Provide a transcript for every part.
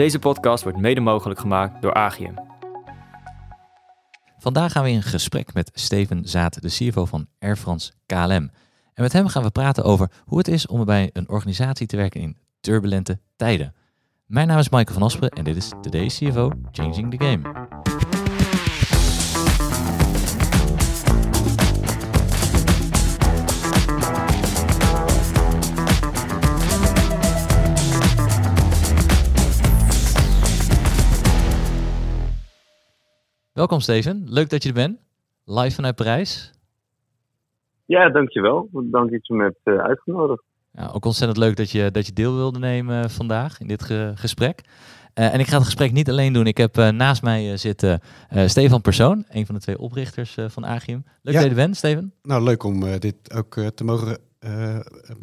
Deze podcast wordt mede mogelijk gemaakt door Agium. Vandaag gaan we in gesprek met Steven Zaat, de CFO van Air France KLM. En met hem gaan we praten over hoe het is om bij een organisatie te werken in turbulente tijden. Mijn naam is Michael van Asperen en dit is Today's CFO Changing the Game. Welkom Steven, leuk dat je er bent. Live vanuit Parijs. Ja, dankjewel. Dank dat je me hebt uh, uitgenodigd. Ja, ook ontzettend leuk dat je, dat je deel wilde nemen eh, vandaag in dit gesprek. Uh, en ik ga het gesprek niet alleen doen. Ik heb naast mij zitten Stefan Persoon, een van de twee oprichters van Agium. Leuk dat je er bent, Steven. Nou, leuk om dit ook te mogen uh,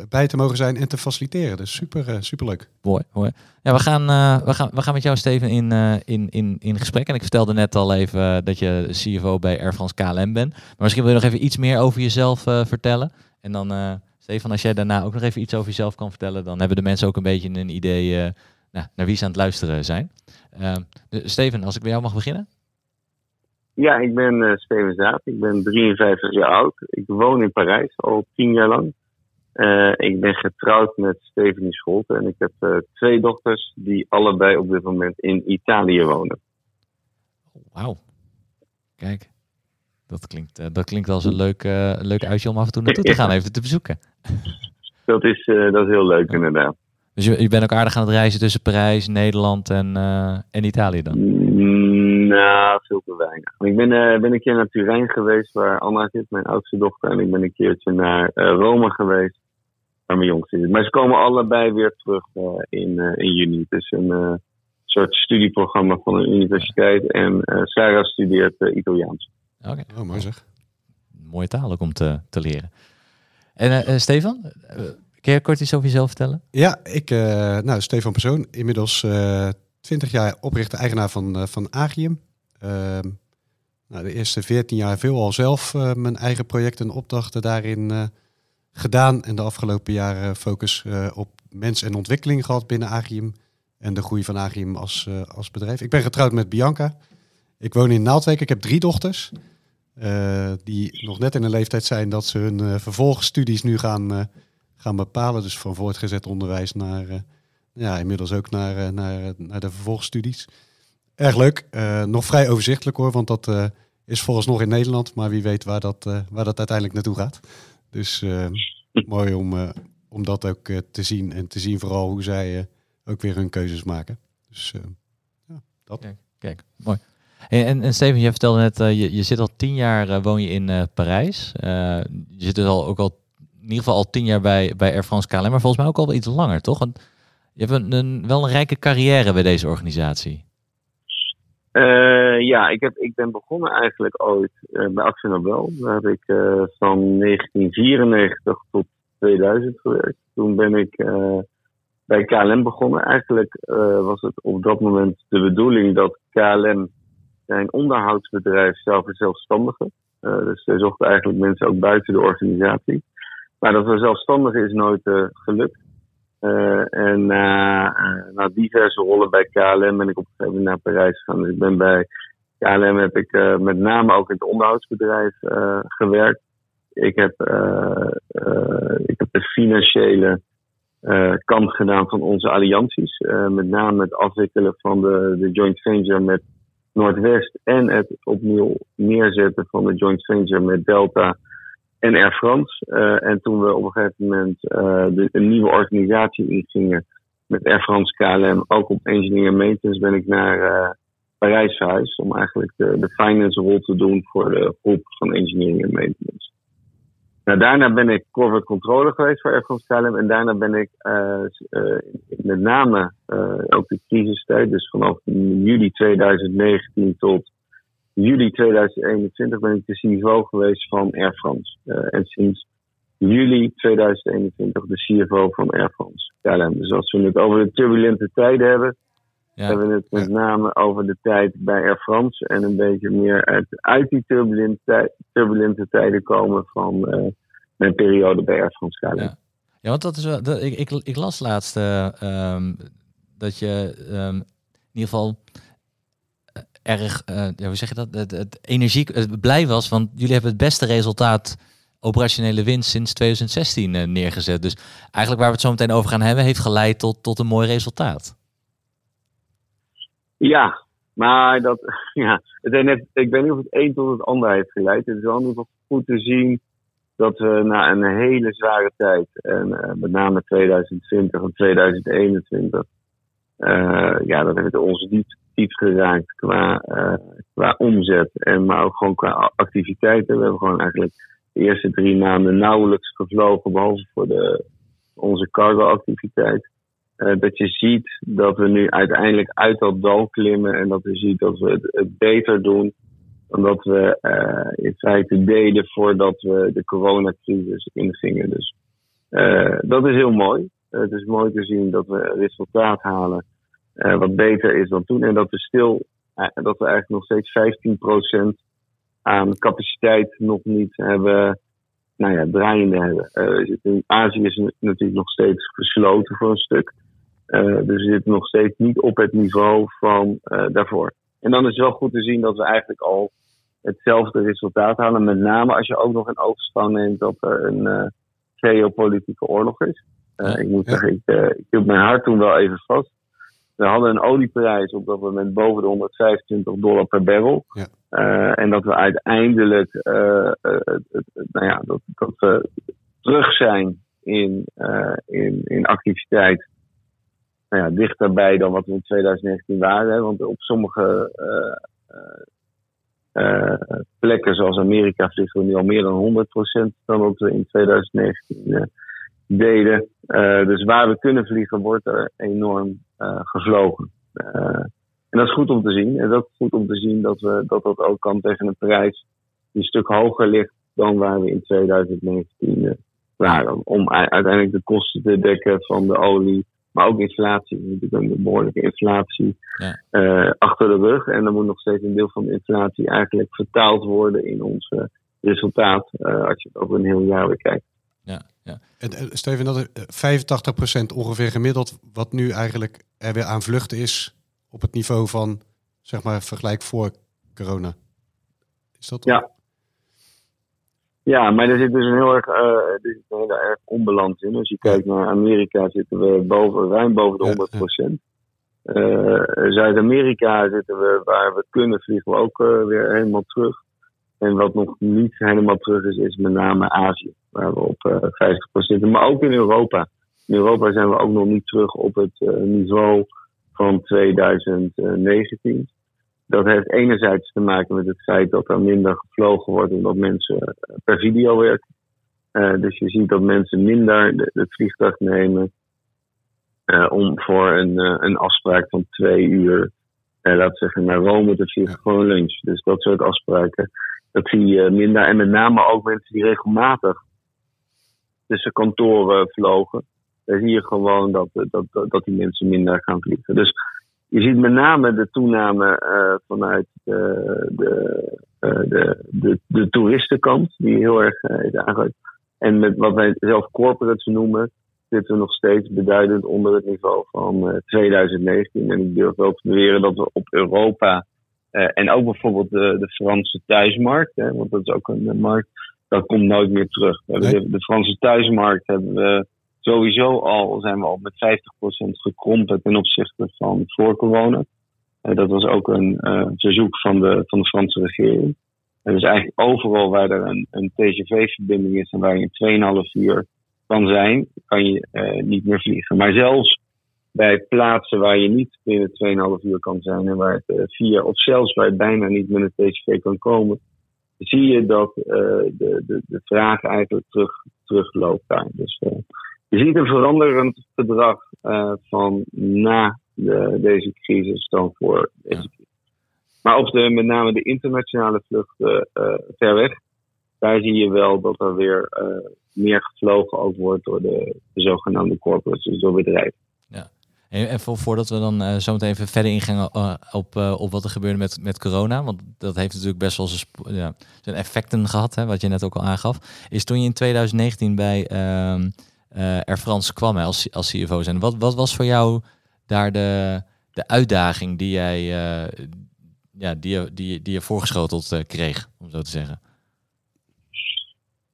bij te mogen zijn en te faciliteren. Dus super, uh, super leuk. Mooi, mooi. Ja, we gaan, uh, we gaan, we gaan met jou, Steven, in, in, in, in gesprek. En ik vertelde net al even dat je CFO bij Air France KLM bent. Maar misschien wil je nog even iets meer over jezelf vertellen. En dan, Stefan, als jij daarna ook nog even iets over jezelf kan vertellen, dan hebben de mensen ook een beetje een idee nou, naar wie ze aan het luisteren zijn. Dus Steven, als ik bij jou mag beginnen. Ja, ik ben Steven Zaat. Ik ben 53 jaar oud. Ik woon in Parijs al tien jaar lang. Uh, ik ben getrouwd met Stephanie Scholte en ik heb uh, twee dochters die allebei op dit moment in Italië wonen. Wauw. Kijk, dat klinkt, uh, dat klinkt als een leuk, leuk uitje om af en toe naartoe te gaan, even te bezoeken. dat, is, dat is heel leuk inderdaad. Dus je, je bent ook aardig aan het reizen tussen Parijs, Nederland en, en Italië dan? Mm, nou, veel te weinig. Ik ben, ben een keer naar Turijn geweest, waar Anna zit, mijn oudste dochter. En ik ben een keertje naar Rome geweest waar mijn jongste zit. Maar ze komen allebei weer terug uh, in, uh, in juni. Het is een uh, soort studieprogramma van een universiteit. En Sarah studeert Italiaans. Oké, okay. oh, mooi zeg. Mooie taal ook om te, te leren. En Stefan, kun je kort iets over jezelf vertellen? Ja, ik, nou, Stefan Persoon, inmiddels 20 jaar oprichter eigenaar van, van Agium. Ehm, nou, de eerste 14 jaar veel al zelf mijn eigen projecten en opdrachten daarin gedaan. En de afgelopen jaren focus uh, op mens en ontwikkeling gehad binnen Agium. En de groei van Agium als, uh, als bedrijf. Ik ben getrouwd met Bianca. Ik woon in Naaldwijk. Ik heb drie dochters. Uh, die nog net in een leeftijd zijn dat ze hun vervolgstudies nu gaan, gaan bepalen. Dus van voortgezet onderwijs naar, ja, inmiddels ook naar, naar, naar de vervolgstudies. Erg leuk. nog vrij overzichtelijk hoor, want dat is volgens nog in Nederland. Maar wie weet waar dat, waar dat uiteindelijk naartoe gaat. Dus uh, mooi om, uh, om dat ook uh, te zien en te zien vooral hoe zij ook weer hun keuzes maken. Dus ja, dat. Kijk, mooi. En, en Steven, je vertelde net, je, je zit al tien jaar, woon je in Parijs. je zit dus al, ook al, in ieder geval al tien jaar bij, bij Air France KLM, maar volgens mij ook al wel iets langer, toch? Want je hebt een, een, wel een rijke carrière bij deze organisatie. Uh, ja, ik, heb, ik ben begonnen eigenlijk ooit uh, bij Actie Nobel. Daar heb ik uh, van 1994 tot 2000 gewerkt. Toen ben ik bij KLM begonnen. Eigenlijk was het op dat moment de bedoeling dat KLM zijn onderhoudsbedrijf zou verzelfstandigen. dus zij zochten eigenlijk mensen ook buiten de organisatie. Maar dat verzelfstandigen is nooit gelukt. Uh, en na, uh, na diverse rollen bij KLM ben ik op een gegeven moment naar Parijs gegaan. Dus ik ben bij KLM heb ik met name ook in het onderhoudsbedrijf gewerkt. Ik heb, ik heb de financiële kant gedaan van onze allianties. met name het afwikkelen van de, de joint venture met Noordwest en het opnieuw neerzetten van de joint venture met Delta en Air France. Uh, en toen we op een gegeven moment uh, de, een nieuwe organisatie ingingen met Air France KLM, ook op engineer maintenance, ben ik naar uh, Parijs verhuisd om eigenlijk de, de finance rol te doen voor de groep van engineering en maintenance. Nou, daarna ben ik corporate controller geweest voor Air France KLM en daarna ben ik met name ook de crisistijd, dus vanaf juli 2019 tot juli 2021 ben ik de CFO geweest van Air France. Uh, en sinds juli 2021 de CFO van Air France. KLM. Dus als we het over de turbulente tijden hebben, ja. hebben we het met name over de tijd bij Air France. En een beetje meer uit, uit die turbulente, tij, turbulente tijden komen van uh, mijn periode bij Air France KLM. Ja. ja, want dat is wel. Dat, ik, ik, ik las laatst uh, um, dat je. Um, ieder geval eh, erg, uh, ja, hoe zeg je dat, het, het blij was, want jullie hebben het beste resultaat operationele winst sinds 2016 uh, neergezet. Dus eigenlijk waar we het zo meteen over gaan hebben, heeft geleid tot, tot een mooi resultaat. Ja, maar dat, ja, ik weet niet of het een tot het ander heeft geleid. Het is wel in goed te zien dat we na een hele zware tijd, en uh, met name 2020 en 2021, uh, ja, dat heeft ons diep, geraakt qua, uh, qua omzet en maar ook gewoon qua activiteiten. We hebben gewoon eigenlijk de eerste drie maanden nauwelijks gevlogen, behalve voor de, onze cargo-activiteit. Uh, dat je ziet dat we nu uiteindelijk uit dat dal klimmen en dat we zien dat we het, beter doen dan dat we uh, in feite deden voordat we de coronacrisis ingingen. Dus dat is heel mooi. het is mooi te zien dat we resultaat halen wat beter is dan toen en dat we stil, dat we eigenlijk nog steeds 15% aan capaciteit nog niet hebben, nou ja, draaiende hebben. in Azië is natuurlijk nog steeds gesloten voor een stuk. Uh, dus we zitten nog steeds niet op het niveau van uh, daarvoor. En dan is het wel goed te zien dat we eigenlijk al hetzelfde resultaat halen. Met name als je ook nog in oogschouw neemt dat er een geopolitieke oorlog is. ik moet zeggen, ik, ik hield mijn hart toen wel even vast. We hadden een olieprijs op dat moment boven de 125 dollar per barrel. Ja. en dat we uiteindelijk, nou ja, dat, dat we terug zijn in, in, in activiteit nou ja, dichterbij dan wat we in 2019 waren. Want op sommige plekken, zoals Amerika, vliegen we nu al meer dan 100% dan wat we in 2019 deden. dus waar we kunnen vliegen, wordt er enorm gevlogen. en dat is goed om te zien. En dat is goed om te zien dat, we, dat dat ook kan tegen een prijs die een stuk hoger ligt dan waar we in 2019 waren. Om uiteindelijk de kosten te dekken van de olie maar ook inflatie. Natuurlijk een behoorlijke inflatie ja. uh, achter de rug. En dan moet nog steeds een deel van de inflatie eigenlijk vertaald worden in ons uh, resultaat. Uh, als je het over een heel jaar weer kijkt. Ja. En, Steven, dat 85% ongeveer gemiddeld wat nu eigenlijk er weer aan vluchten is op het niveau van, zeg maar, vergelijk voor corona. Is dat? Ja, ja, maar er zit dus een heel erg, uh, er zit een heel erg onbalans in. Als je kijkt naar Amerika zitten we boven, ruim boven de 100%. Uh, Zuid-Amerika zitten we waar we kunnen vliegen we ook uh, weer helemaal terug. En wat nog niet helemaal terug is, is met name Azië, waar we op 50% zitten. Maar ook in Europa. In Europa zijn we ook nog niet terug op het niveau van 2019 dat heeft enerzijds te maken met het feit dat er minder gevlogen wordt omdat mensen eh, per video werken. Uh, dus je ziet dat mensen minder de, het vliegtuig nemen uh, om voor een, uh, een afspraak van twee uur, laten we zeggen, naar Rome te vliegen, ja. gewoon lunch. Dus dat soort afspraken, dat zie je minder. En met name ook mensen die regelmatig tussen kantoren vlogen. Daar zie je gewoon dat, dat, dat die mensen minder gaan vliegen. Dus je ziet met name de toename vanuit de, de, de, de, toeristenkant, die heel erg uh, is eigenlijk. En met wat wij zelf corporates noemen, zitten we nog steeds beduidend onder het niveau van 2019. En ik durf wel te beweren dat we op Europa en ook bijvoorbeeld de, de Franse thuismarkt, hè, want dat is ook een markt, dat komt nooit meer terug. De, de Franse thuismarkt hebben we sowieso al zijn we al met 50% gekrompen ten opzichte van voor corona. Uh, dat was ook een uh, verzoek van de, van de Franse regering. Dus eigenlijk overal waar er een, een TGV-verbinding is en waar je in 2,5 uur kan zijn, kan je niet meer vliegen. Maar zelfs bij plaatsen waar je niet binnen 2,5 uur kan zijn en waar het vier of zelfs waar je bijna niet met een TGV kan komen, zie je dat de, de, de vraag eigenlijk terug, terugloopt daar. Dus je ziet een veranderend gedrag uh, van na de, deze crisis dan voor deze crisis. Maar op de, met name de internationale vluchten ver weg, daar zie je wel dat er weer meer gevlogen ook wordt door de, de zogenaamde corporates, dus door bedrijven. En, voordat we dan uh, zo meteen even verder ingaan uh, op, uh, op wat er gebeurde met, met corona, want dat heeft natuurlijk best wel zijn, ja, zijn effecten gehad, hè, wat je net ook al aangaf, is toen je in 2019 bij uh, Air France kwam als, als CFO zijn. Wat, wat was voor jou daar de, de uitdaging die jij ja, die, die, die je voorgeschoteld kreeg, om zo te zeggen?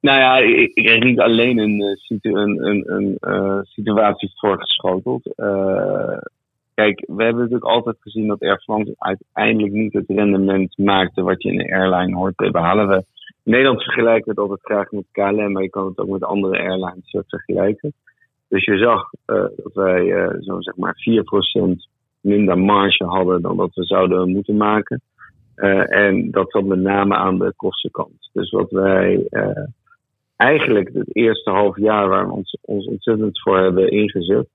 Nou ja, ik, kreeg niet alleen een, een, een, een situatie voorgeschoteld. kijk, we hebben natuurlijk altijd gezien dat Air France uiteindelijk niet het rendement maakte wat je in een airline hoort te behalen. We Nederland vergelijken het altijd graag met KLM, maar je kan het ook met andere airlines vergelijken. Dus je zag dat wij uh, zo zeg maar 4% minder marge hadden dan dat we zouden moeten maken. En dat zat met name aan de kostenkant. Dus wat wij eigenlijk het eerste half jaar waar we ons, ons ontzettend voor hebben ingezet,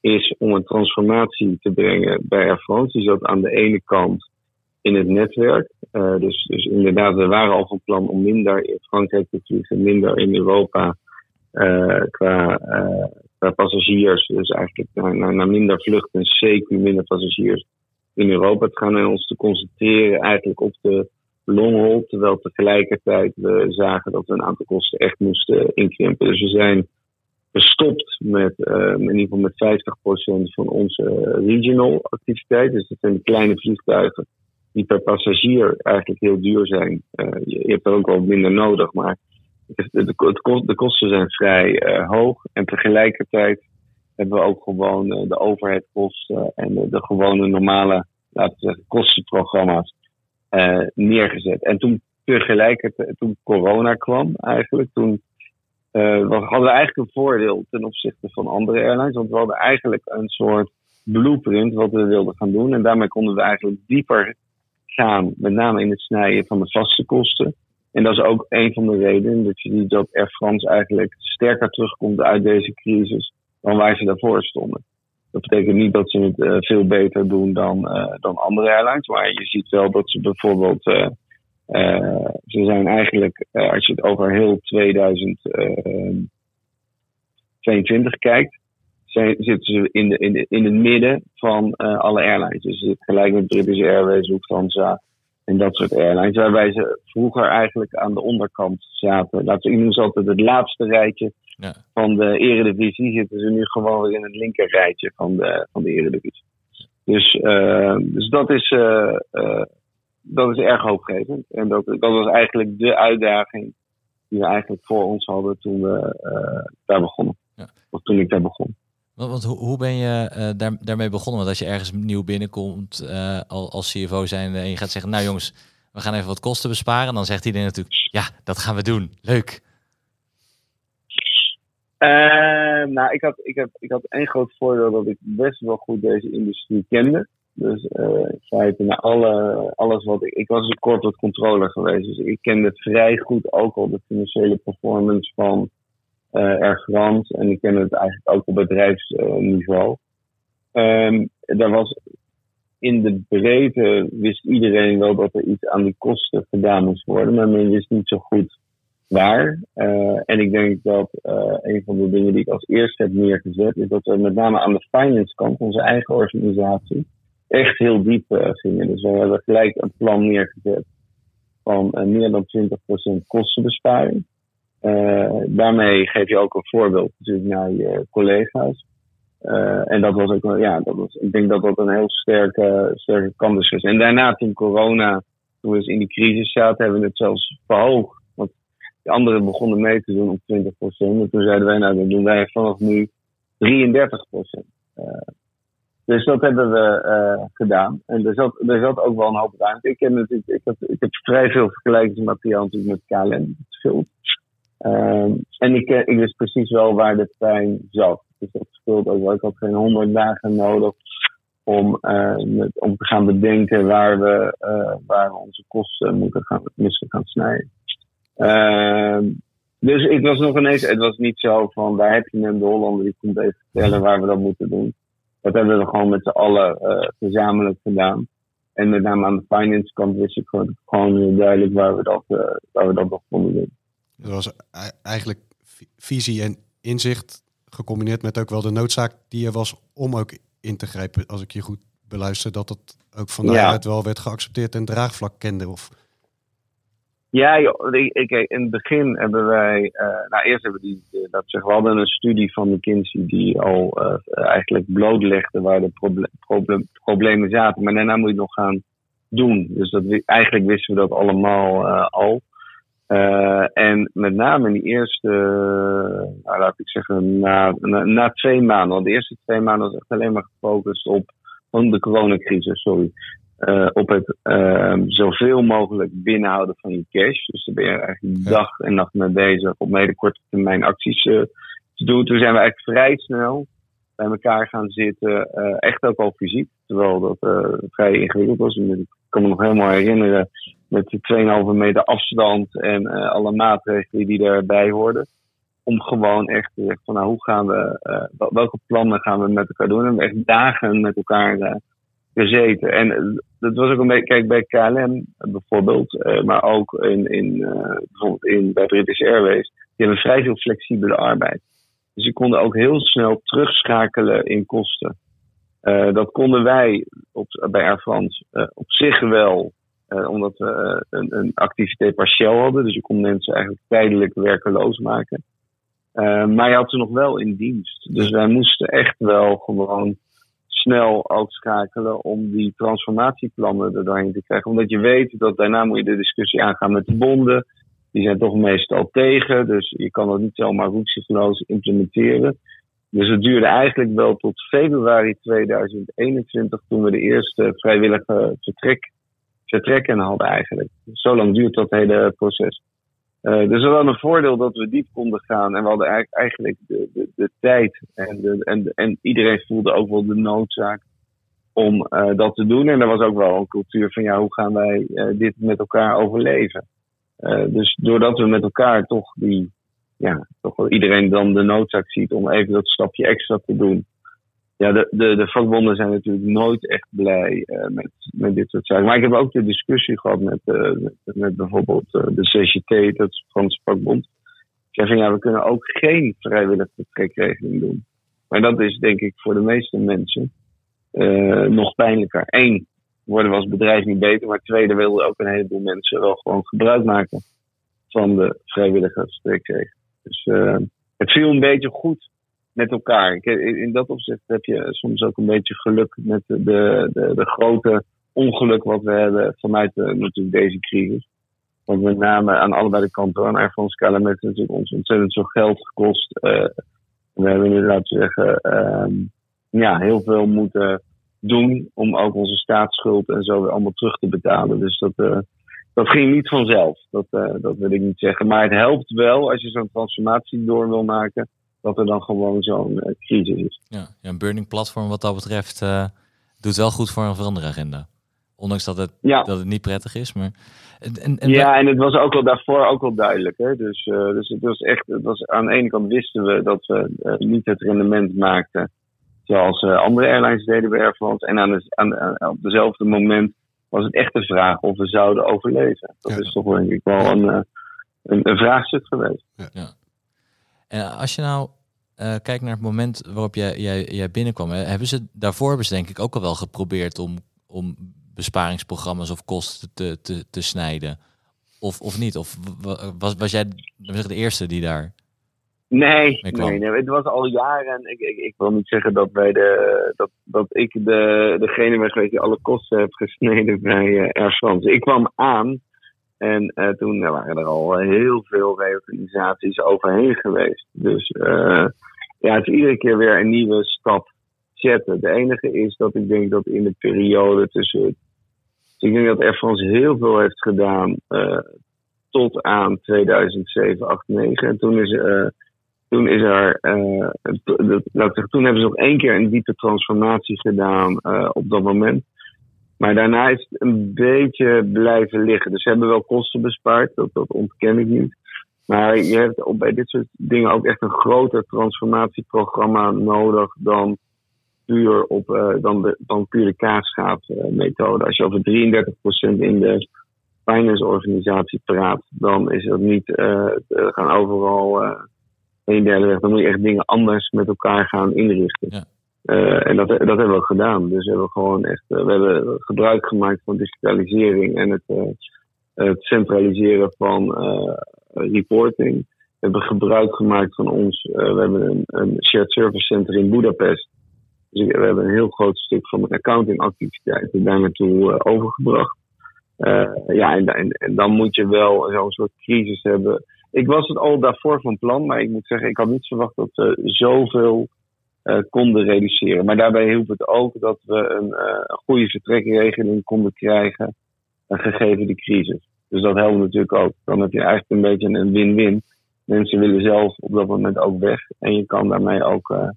is om een transformatie te brengen bij Air France. Die zat aan de ene kant in het netwerk. Uh, dus, dus inderdaad, we waren al van plan om minder in Frankrijk te vliegen, minder in Europa qua, uh, qua passagiers. Dus eigenlijk naar, naar, naar minder vluchten, zeker minder passagiers in Europa te gaan en ons te concentreren eigenlijk op de long. Terwijl tegelijkertijd we zagen dat we een aantal kosten echt moesten inkrimpen. Dus we zijn gestopt met uh, in ieder geval met 50% van onze regional activiteit. Dus dat zijn kleine vliegtuigen die per passagier eigenlijk heel duur zijn. Uh, je, hebt er ook wel minder nodig, maar de, de, de kosten zijn vrij hoog. En tegelijkertijd hebben we ook gewoon de overheadkosten en de, de, gewone normale, laten we zeggen, kostenprogramma's neergezet. En toen tegelijkertijd, toen corona kwam eigenlijk, toen hadden we eigenlijk een voordeel ten opzichte van andere airlines. Want we hadden eigenlijk een soort blueprint wat we wilden gaan doen. En daarmee konden we eigenlijk dieper gaan, met name in het snijden van de vaste kosten. En dat is ook een van de redenen dat je ziet dat Air France eigenlijk sterker terugkomt uit deze crisis dan waar ze daarvoor stonden. Dat betekent niet dat ze het uh, veel beter doen dan, uh, dan andere airlines, maar je ziet wel dat ze bijvoorbeeld, uh, ze zijn eigenlijk, als je het over heel 2022 kijkt, zijn, zitten ze in, de, in, de, in het midden van alle airlines. Dus gelijk met British Airways, Lufthansa en dat soort airlines. Waarbij ze vroeger eigenlijk aan de onderkant zaten. Laten we noemen altijd het laatste rijtje ja. van de eredivisie. Zitten ze nu gewoon weer in het linker rijtje van de, van de eredivisie. Dus, uh, dus dat is... Uh, dat is erg hoopgevend. En dat, dat was eigenlijk de uitdaging die we eigenlijk voor ons hadden toen we daar begonnen. Ja. Of toen ik daar begon. Want, hoe, hoe ben je daar, daarmee begonnen? Want als je ergens nieuw binnenkomt uh, als CFO zijn en je gaat zeggen, nou jongens, we gaan even wat kosten besparen, dan zegt iedereen natuurlijk, ja, dat gaan we doen. Leuk. Uh, nou, ik had, ik, had, ik had één groot voordeel dat ik best wel goed deze industrie kende. Dus in feite, naar alle, alles wat ik. Ik was een corporate controller geweest, dus ik kende vrij goed ook al de financiële performance van uh, erg Frans. En ik ken het eigenlijk ook op bedrijfsniveau. Um, daar was in de breedte wist iedereen wel dat er iets aan die kosten gedaan moest worden, maar men wist niet zo goed waar. Uh, en ik denk dat uh, een van de dingen die ik als eerste heb neergezet, is dat we met name aan de finance kant, onze eigen organisatie, echt heel diep uh, gingen. Dus we hebben gelijk een plan neergezet van meer dan 20% kostenbesparing. Uh, daarmee geef je ook een voorbeeld natuurlijk naar je collega's. Uh, en dat was ook, ja, dat was, ik denk dat dat een heel sterke, sterke kant is. En daarna, toen corona, toen we dus in die crisis zaten, hebben we het zelfs verhoogd. Want de anderen begonnen mee te doen op 20%. En toen zeiden wij, nou, dan doen wij vanaf nu 33%. Uh, dus dat hebben we gedaan. En er zat, er zat ook wel een hoop ruimte. Ik heb, natuurlijk, ik heb, ik heb vrij veel vergelijkingsmateriaal natuurlijk met KLM. Um, en ik, ik wist precies wel waar de trein zat. Dus dat speelt ook wel. Ik had geen honderd dagen nodig om, met, om te gaan bedenken waar we, uh, waar we onze kosten moeten gaan, moesten gaan snijden. Uh, dus ik was nog ineens, het was niet zo van daar heb je een de Hollander die komt even vertellen waar we dat moeten doen. Dat hebben we gewoon met z'n allen gezamenlijk gedaan. En met name aan de finance kant wist ik gewoon, heel duidelijk waar we dat, waar we dat nog konden doen. Dat was eigenlijk visie en inzicht gecombineerd met ook wel de noodzaak die er was om ook in te grijpen. Als ik je goed beluister, dat het ook van daaruit wel werd geaccepteerd en draagvlak kende. Of... Ja, ik, in het begin hebben wij, uh, nou eerst hebben we die, dat zeg, we hadden een studie van McKinsey die al uh, eigenlijk blootlegde waar de proble proble problemen zaten. Maar daarna moet je het nog gaan doen. Dus dat, eigenlijk wisten we dat allemaal uh, al. En met name in die eerste, nou, laat ik zeggen, na, na, na, twee maanden. Want de eerste twee maanden was echt alleen maar gefocust op van de coronacrisis, sorry. Uh, op het uh, zoveel mogelijk binnenhouden van je cash. Dus daar ben je eigenlijk dag en nacht mee bezig om hele korte termijn acties uh, te doen. Toen zijn we eigenlijk vrij snel bij elkaar gaan zitten. echt ook al fysiek. Terwijl dat vrij ingewikkeld was. Ik kan me nog helemaal herinneren met de 2,5 meter afstand en alle maatregelen die daarbij hoorden. Om gewoon echt te zeggen van nou hoe gaan we, welke plannen gaan we met elkaar doen. En we hebben echt dagen met elkaar gezeten. En eh, dat was ook een beetje, kijk bij KLM bijvoorbeeld, uh, maar ook in, in, uh, bijvoorbeeld in, bij British Airways, die hebben vrij veel flexibele arbeid. Dus die konden ook heel snel terugschakelen in kosten. Uh, dat konden wij op, bij Air France op zich wel, omdat we een, een, activiteit partieel hadden. Dus je kon mensen eigenlijk tijdelijk werkeloos maken. maar je had ze nog wel in dienst. Dus wij moesten echt wel gewoon snel ook schakelen om die transformatieplannen er doorheen te krijgen. Omdat je weet dat daarna moet je de discussie aangaan met de bonden. Die zijn toch meestal tegen, dus je kan dat niet zomaar roetsigloos implementeren. Dus het duurde eigenlijk wel tot februari 2021 toen we de eerste vrijwillige vertrek, vertrekken hadden eigenlijk. Zo lang duurt dat hele proces. Uh, dus we hadden een voordeel dat we diep konden gaan. En we hadden eigenlijk de, de, de tijd. En, de, en, en iedereen voelde ook wel de noodzaak om uh, dat te doen. En er was ook wel een cultuur van ja, hoe gaan wij uh, dit met elkaar overleven? dus doordat we met elkaar toch die, ja, toch wel iedereen dan de noodzaak ziet om even dat stapje extra te doen ja, de, de, de vakbonden zijn natuurlijk nooit echt blij uh, met, met dit soort zaken. Maar ik heb ook de discussie gehad met, uh, met, bijvoorbeeld uh, de CGT, dat is Franse vakbond. Ik zei ja, we kunnen ook geen vrijwillige vertrekregeling doen. Maar dat is denk ik voor de meeste mensen nog pijnlijker. Eén, worden we als bedrijf niet beter. Maar tweede, wilden ook een heleboel mensen wel gewoon gebruik maken van de vrijwillige vertrekregeling. Dus het viel een beetje goed met elkaar. In dat opzicht heb je soms ook een beetje geluk met de, de, de grote ongeluk wat we hebben vanuit de, natuurlijk deze crisis. Want met name aan allebei de kanten, aan Air France KLM heeft natuurlijk ons ontzettend veel geld gekost. Uh, we hebben nu, laten zeggen, uh, ja, heel veel moeten doen om ook onze staatsschuld en zo weer allemaal terug te betalen. Dus dat, uh, dat ging niet vanzelf, dat, dat wil ik niet zeggen. Maar het helpt wel als je zo'n transformatie door wil maken dat er dan gewoon zo'n uh, crisis is. Ja, ja, een burning platform wat dat betreft uh, doet wel goed voor een veranderagenda. Ondanks dat het, ja. dat het niet prettig is. Maar, en, en, ja, en het was ook al daarvoor ook al duidelijk. Hè? Dus, uh, dus het was echt, het was, aan de ene kant wisten we dat we niet het rendement maakten zoals andere airlines deden bij Air France. En aan, de, aan, aan, op dezelfde moment was het echt de vraag of we zouden overleven. Dat is toch denk ik wel een, een, een vraagstuk geweest. Ja. En als je nou uh, kijkt naar het moment waarop jij, jij, jij binnenkwam, hebben ze daarvoor hebben ze denk ik ook al wel geprobeerd om, om besparingsprogramma's of kosten te, te, te snijden. Of, of niet? Of was, was jij de eerste die daar. Nee, nee, nee, het was al jaren. Ik, ik, ik wil niet zeggen dat wij de dat, dat ik de, degene ben geweest die alle kosten heb gesneden bij uh, Air France. Ik kwam aan en uh, toen waren er al heel veel reorganisaties overheen geweest. Dus uh, ja, het is iedere keer weer een nieuwe stap zetten. De enige is dat ik denk dat in de periode tussen. Ik denk dat Air France heel veel heeft gedaan tot aan 2007, 8, 9. En toen is, toen is er. toen hebben ze nog één keer een diepe transformatie gedaan op dat moment. Maar daarna is het een beetje blijven liggen. Dus ze hebben wel kosten bespaard, dat, ontken ik niet. Maar je hebt bij dit soort dingen ook echt een groter transformatieprogramma nodig dan puur, op, uh, dan, de, dan puur de kaasschaapmethode. Als je over 33% in de finance organisatie praat, dan is dat niet uh, gaan overal een derde weg. Dan moet je echt dingen anders met elkaar gaan inrichten. Ja. Uh, en dat, dat hebben we gedaan. Dus we hebben gewoon echt, uh, we hebben gebruik gemaakt van digitalisering en het, uh, het centraliseren van eh, reporting. We hebben gebruik gemaakt van ons. we hebben een, shared service center in Budapest. Dus we hebben een heel groot stuk van de accountingactiviteiten daar naartoe overgebracht. ja, en, en, dan moet je wel zo'n soort crisis hebben. Ik was het al daarvoor van plan, maar ik moet zeggen, ik had niet verwacht dat we zoveel konden reduceren. Maar daarbij hielp het ook dat we een, uh, een goede vertrekregeling konden krijgen, uh, gegeven de crisis. Dus dat helpt natuurlijk ook. Dan heb je eigenlijk een beetje een win-win. Mensen willen zelf op dat moment ook weg en je kan daarmee ook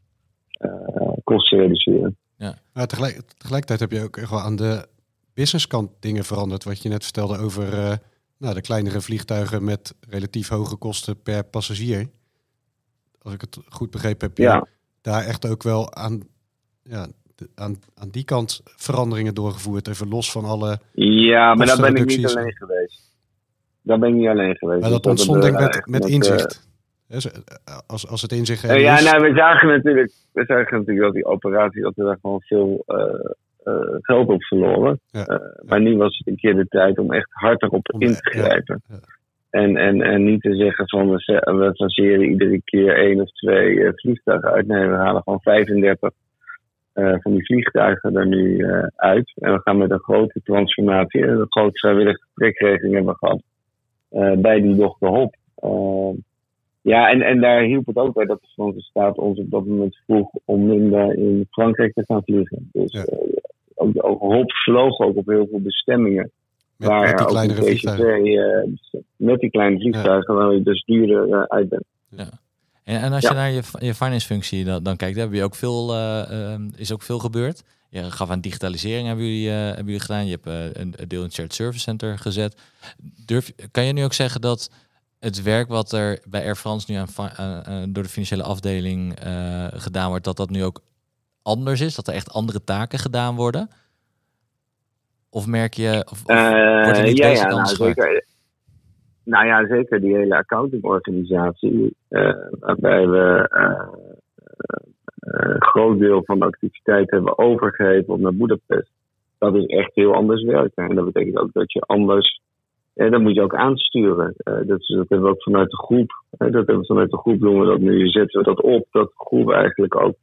kosten reduceren. Ja. Maar tegelijk, tegelijkertijd heb je ook echt wel aan de businesskant dingen veranderd. Wat je net vertelde over nou, de kleinere vliegtuigen met relatief hoge kosten per passagier. Als ik het goed begrepen heb, ja daar echt ook wel aan, ja, aan, aan die kant veranderingen doorgevoerd. Even los van alle. Ja, maar daar ben ik niet alleen geweest. Daar ben ik niet alleen geweest. Maar dat ontstond denk ik met, met inzicht. Uh, als, als het inzicht uh, Ja, nou, we zagen natuurlijk, we zagen natuurlijk dat die operatie, dat we daar gewoon veel uh, geld op verloren. Ja. Maar nu was het een keer de tijd om echt harder op in te grijpen. Ja, en, en, en niet te zeggen van we, lanceren iedere keer één of twee uh, vliegtuigen uit. Nee, we halen gewoon 35 uh, eh, van die vliegtuigen er nu uh, uit. En we gaan met een grote transformatie en een grote vrijwillige trekregeling hebben gehad bij die dochter Hop. ja, en, en daar hielp het ook bij dat de Franse staat ons op dat moment vroeg om minder in Frankrijk te gaan vliegen. Dus ja. ook de Hop vloog ook op heel veel bestemmingen. Met, waar met die kleinere vliegtuigen. Uh, met die kleine vliegtuigen ja. waar je dus duurder uh, uit bent. Ja. En, en als je naar je, je finance functie dan, dan kijkt, hebben je ook veel, uh, is ook veel gebeurd. Je gaf aan digitalisering hebben jullie, hebben jullie gedaan. Je hebt een deel in het Shared Service Center gezet. Durf, kan je nu ook zeggen dat het werk wat er bij Air France nu aan, door de financiële afdeling gedaan wordt, dat dat nu ook anders is? Dat er echt andere taken gedaan worden? Of merk je, of, of wordt er niet ja, ja, nou, zeker. Nou ja, zeker die hele accountingorganisatie, uh, waarbij we uh, een groot deel van de activiteit hebben overgegeven op naar Budapest. Dat is echt heel anders werken. En dat betekent ook dat je anders, en dat moet je ook aansturen. Uh, dat, dat, hebben we ook vanuit de groep. dat hebben we vanuit de groep doen we dat nu. Zetten we dat op, dat de groep eigenlijk ook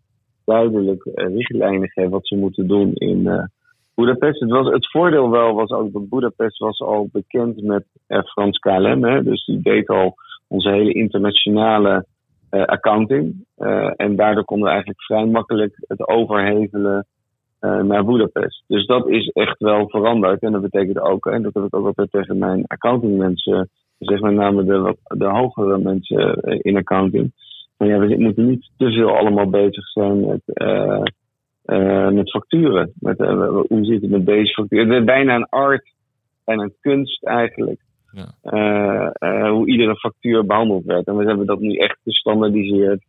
duidelijk richtlijnen geeft wat ze moeten doen in Budapest. Het, was, het voordeel wel was ook dat Budapest was al bekend met France KLM. Hè, dus die deed al onze hele internationale uh, accounting. Uh, en daardoor konden we eigenlijk vrij makkelijk het overhevelen uh, naar Budapest. Dus dat is echt wel veranderd. En dat betekent ook, en dat heb ik ook altijd tegen mijn accountingmensen zeg met name de, de hogere mensen in accounting. Maar ja, we moeten niet te veel allemaal bezig zijn met met facturen. Met, uh, hoe zit het met deze facturen? Het is bijna een art, bijna een kunst eigenlijk. Ja. Uh, hoe iedere factuur behandeld werd. En we hebben dat nu echt gestandardiseerd.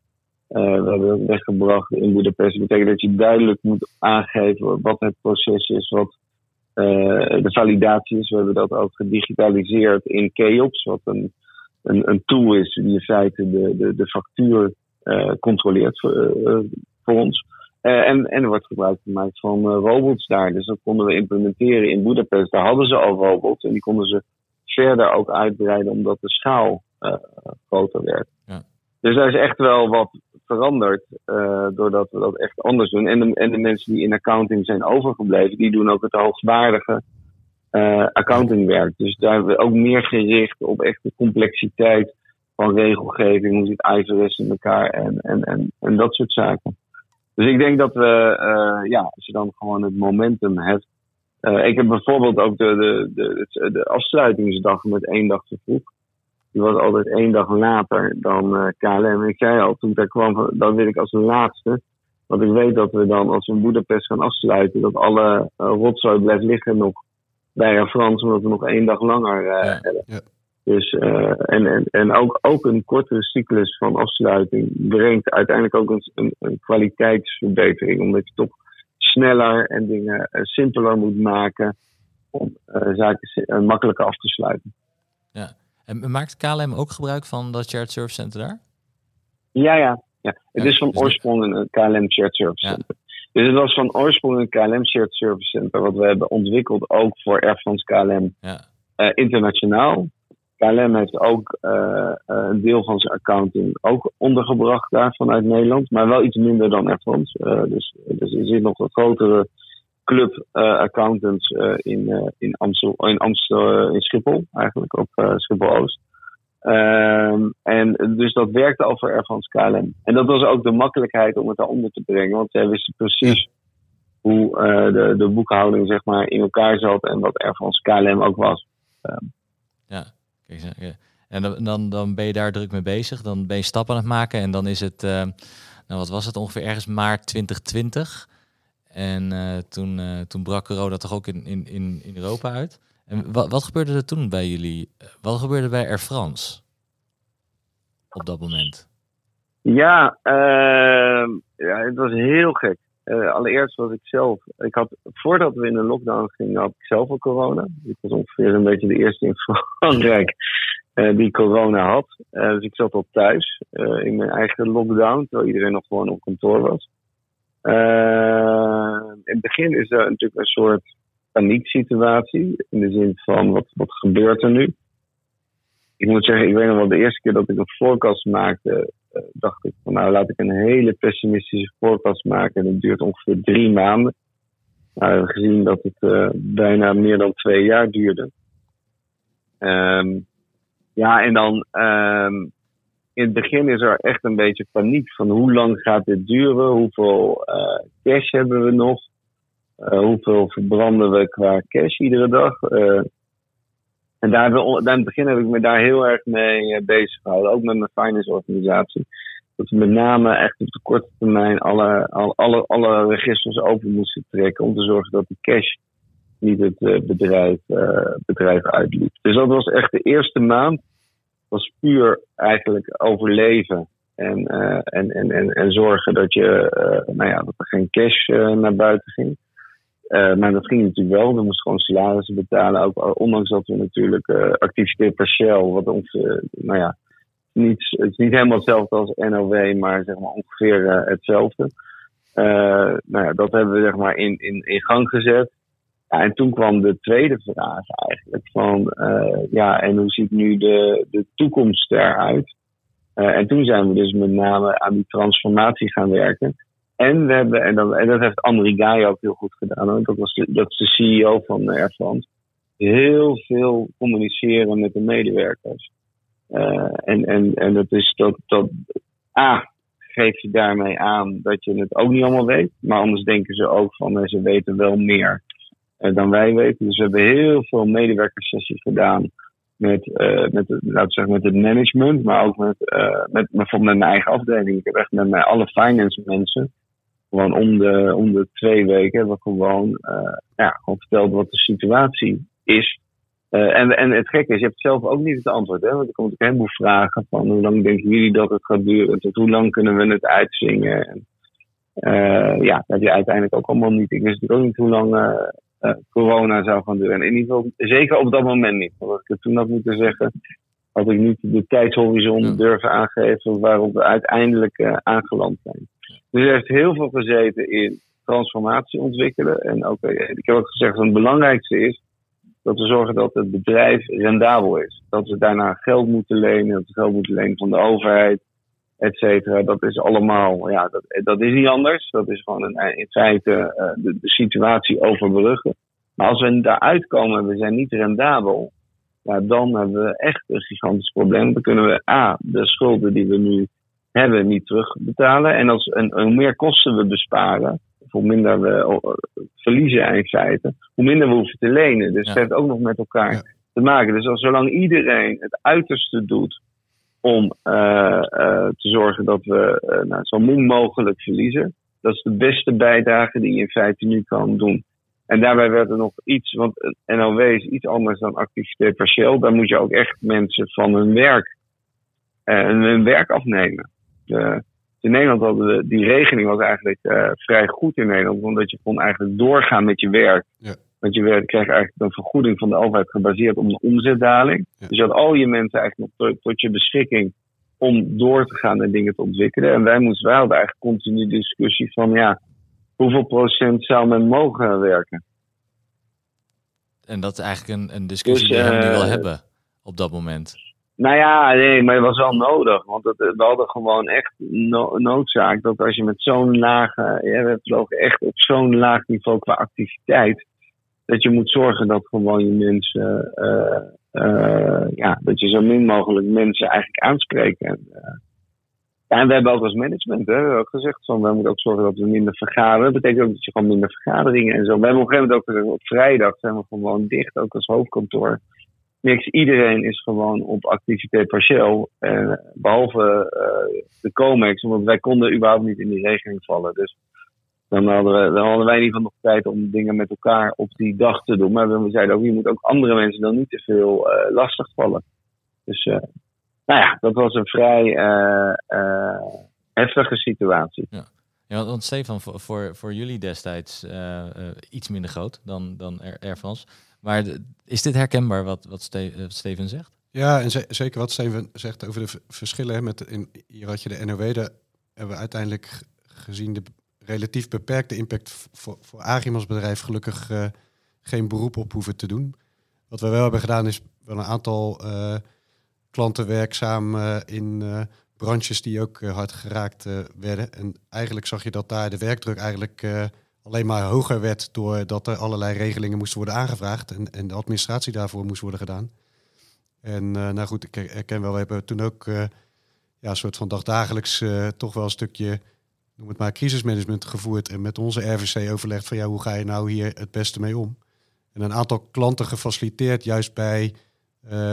we hebben het weggebracht in Budapest. Dat betekent dat je duidelijk moet aangeven wat het proces is, wat de validatie is. We hebben dat ook gedigitaliseerd in Keops, wat een, een, een tool is die in feite de, de, de factuur controleert voor, voor ons. Uh, en, en er wordt gebruik gemaakt van uh, robots daar. Dus dat konden we implementeren in Budapest. Daar hadden ze al robots en die konden ze verder ook uitbreiden omdat de schaal uh, groter werd. Ja. Dus daar is echt wel wat veranderd doordat we dat echt anders doen. En de, en de mensen die in accounting zijn overgebleven, die doen ook het hoogwaardige accountingwerk. Dus daar hebben we ook meer gericht op echt de complexiteit van regelgeving, hoe zit IFRS in elkaar en, en, en, en dat soort zaken. Dus ik denk dat we, uh, ja, als je dan gewoon het momentum hebt. Uh, ik heb bijvoorbeeld ook de, de, de, de afsluitingsdag met één dag te vroeg. Die was altijd één dag later dan uh, KLM. Ik zei al, toen ik daar kwam, dat wil ik als laatste. Want ik weet dat we dan, als we in Boedapest gaan afsluiten, dat alle rotzooi blijft liggen nog bij Air France, omdat we nog één dag langer ja, hebben. Ja. Dus, uh, en, en, en ook, ook een kortere cyclus van afsluiting brengt uiteindelijk ook een, een, een kwaliteitsverbetering. Omdat je toch sneller en dingen uh, simpeler moet maken om uh, zaken makkelijker af te sluiten. Ja, en maakt KLM ook gebruik van dat shared service center daar? Ja, ja. ja. Het is van dus oorsprong een KLM shared service center. Dus het was van oorsprong een KLM shared service center wat we hebben ontwikkeld ook voor Air France KLM. Ja. internationaal. KLM heeft ook een deel van zijn accounting ook ondergebracht daar vanuit Nederland, maar wel iets minder dan Air France. dus, dus er zit nog een grotere club accountants in, in, Amstel, in, Amstel, in Schiphol, eigenlijk op Schiphol Oost. Ehm, en dus dat werkte al voor Air France KLM. En dat was ook de makkelijkheid om het daaronder te brengen. Want zij wisten precies hoe uh, de, de boekhouding zeg maar, in elkaar zat en wat Air France KLM ook was. Um. Ja, en dan, dan, ben je daar druk mee bezig. Dan ben je stappen aan het maken. En dan is het, uh, nou wat was het, ongeveer ergens maart 2020. En uh, toen, toen brak corona toch ook in, in, in Europa uit. En wat, wat gebeurde er toen bij jullie? Wat gebeurde bij Air France op dat moment? Ja, uh, ja het was heel gek. Uh, allereerst was ik zelf, ik had, voordat we in de lockdown gingen, had ik zelf al corona. Ik was ongeveer een beetje de eerste in Frankrijk uh, die corona had. Uh, dus ik zat al thuis in mijn eigen lockdown, terwijl iedereen nog gewoon op kantoor was. in het begin is er natuurlijk een soort panieksituatie. In de zin van, wat, wat gebeurt er nu? Ik moet zeggen, ik weet nog wel, de eerste keer dat ik een forecast maakte, dacht ik van nou laat ik een hele pessimistische forecast maken. En dat duurt ongeveer drie maanden. Nou, gezien dat het uh, bijna meer dan twee jaar duurde. Um, ja, en dan um, in het begin is er echt een beetje paniek van hoe lang gaat dit duren? Hoeveel uh, cash hebben we nog? Uh, hoeveel verbranden we qua cash iedere dag? En daar, we, in het begin heb ik me daar heel erg mee uh, bezig gehouden, ook met mijn finance organisatie. Dat we met name echt op de korte termijn alle, alle, alle registers open moesten trekken om te zorgen dat de cash niet het bedrijf, bedrijf uitliep. Dus dat was echt de eerste maand. was puur eigenlijk overleven en, en, en, en, en zorgen dat, je, nou ja, dat er geen cash naar buiten ging. Uh, maar dat ging natuurlijk wel. We moesten gewoon salarissen betalen. Ook, ondanks dat we natuurlijk uh, activiteit partieel, wat ons, nou ja, niet, het is niet helemaal hetzelfde als NOW, maar zeg maar ongeveer hetzelfde. nou ja, dat hebben we zeg maar in, in, in gang gezet. Ja, en toen kwam de tweede vraag eigenlijk van, ja, en hoe ziet nu de, de toekomst eruit? en toen zijn we dus met name aan die transformatie gaan werken. En we hebben, en dat, heeft André Guy ook heel goed gedaan. Dat, was dat is de CEO van Air France. Heel veel communiceren met de medewerkers. Uh, en, en, en dat is dat, dat A, geef je daarmee aan dat je het ook niet allemaal weet. Maar anders denken ze ook van uh, ze weten wel meer uh, dan wij weten. Dus we hebben heel veel medewerkersessies gedaan met, met, laten zeggen, met het management, maar ook met, met, bijvoorbeeld mijn eigen afdeling. Ik heb echt met mijn alle finance mensen gewoon om de, om de twee weken hebben we gewoon, uh, ja, gewoon verteld wat de situatie is. Uh, en, en het gekke is, je hebt zelf ook niet het antwoord. Hè? Want er komt ook een heleboel vragen van hoe lang denken jullie dat het gaat duren? Tot hoe lang kunnen we het uitzingen? En, uh, ja, dat heb je uiteindelijk ook allemaal niet. Ik wist natuurlijk ook niet hoe lang corona zou gaan duren. En in ieder geval, zeker op dat moment niet. Want ik het toen had moeten zeggen, had ik niet de tijdshorizon durven aangeven waarop we uiteindelijk aangeland zijn. Dus er heeft heel veel gezeten in transformatie ontwikkelen. En ook, eh, ik heb ook gezegd dat het belangrijkste is dat we zorgen dat het bedrijf rendabel is. Dat we daarna geld moeten lenen, dat we geld moeten lenen van de overheid, et cetera. Dat is allemaal, ja, dat, dat is niet anders. Dat is gewoon een, in feite de, de, situatie overbruggen. Maar als we daaruit komen en we zijn niet rendabel, ja, dan hebben we echt een gigantisch probleem. Dan kunnen we A, de schulden die we nu hebben niet terugbetalen. En, als, en, hoe meer kosten we besparen, hoe minder we verliezen in feite, hoe minder we hoeven te lenen. Dus het heeft ook nog met elkaar te maken. Dus als, zolang iedereen het uiterste doet om uh, uh, te zorgen dat we uh, nou, zo min mogelijk verliezen, dat is de beste bijdrage die je in feite nu kan doen. En daarbij werd er nog iets, want NOW is iets anders dan activiteit partieel. Daar moet je ook echt mensen van hun werk, hun werk afnemen. Uh, in Nederland hadden we, die regeling was eigenlijk uh, vrij goed in Nederland, omdat je kon eigenlijk doorgaan met je werk. Ja. Want je werk kreeg eigenlijk een vergoeding van de overheid gebaseerd op een omzetdaling. Ja. Dus je had al je mensen eigenlijk nog tot, tot, je beschikking om door te gaan en dingen te ontwikkelen. En wij moesten, wij hadden eigenlijk continu discussie van ja, hoeveel procent zou men mogen werken? En dat is eigenlijk een, een discussie Dus, die je niet wil eh, hebben op dat moment. Nou ja, nee, maar het was wel nodig. Want het, we hadden gewoon echt no- noodzaak dat als je met zo'n lage. Ja, we vlogen echt op zo'n laag niveau qua activiteit. Dat je moet zorgen dat gewoon je mensen. eh, eh, ja, dat je zo min mogelijk mensen eigenlijk aanspreekt. En, eh, en we hebben ook als management hè, ook gezegd: van, we moeten ook zorgen dat we minder vergaderen. Dat betekent ook dat je gewoon minder vergaderingen en zo. We hebben op een gegeven moment ook op vrijdag zijn we gewoon dicht, ook als hoofdkantoor niks. Iedereen is gewoon op activiteit partieel. eh, behalve eh, de COMEX, want wij konden überhaupt niet in die regeling vallen. Dus dan hadden, we, dan hadden wij ieder geval nog tijd om dingen met elkaar op die dag te doen. Maar we zeiden ook, je moet ook andere mensen dan niet te veel eh, lastig vallen. Dus nou ja, dat was een vrij heftige situatie. Ja, want, want Stefan, voor, voor, voor jullie destijds iets minder groot dan, dan Air France. Maar is dit herkenbaar wat, wat eh, Steven zegt? Ja, en ze- zeker wat Steven zegt over de verschillen. Met, in, hier had je de NOW, daar hebben we uiteindelijk gezien de relatief beperkte impact voor, voor bedrijf gelukkig eh, geen beroep op hoeven te doen. Wat we wel hebben gedaan is wel een aantal eh, klanten werkzaam in branches die ook hard geraakt werden. En eigenlijk zag je dat daar de werkdruk eigenlijk alleen maar hoger werd doordat er allerlei regelingen moesten worden aangevraagd en, en de administratie daarvoor moest worden gedaan. En eh, nou goed, ik herken wel, we hebben toen ook eh, ja, een soort van dagdagelijks eh, toch wel een stukje, noem het maar, crisismanagement gevoerd. En met onze RVC overlegd van ja, hoe ga je nou hier het beste mee om? En een aantal klanten gefaciliteerd juist bij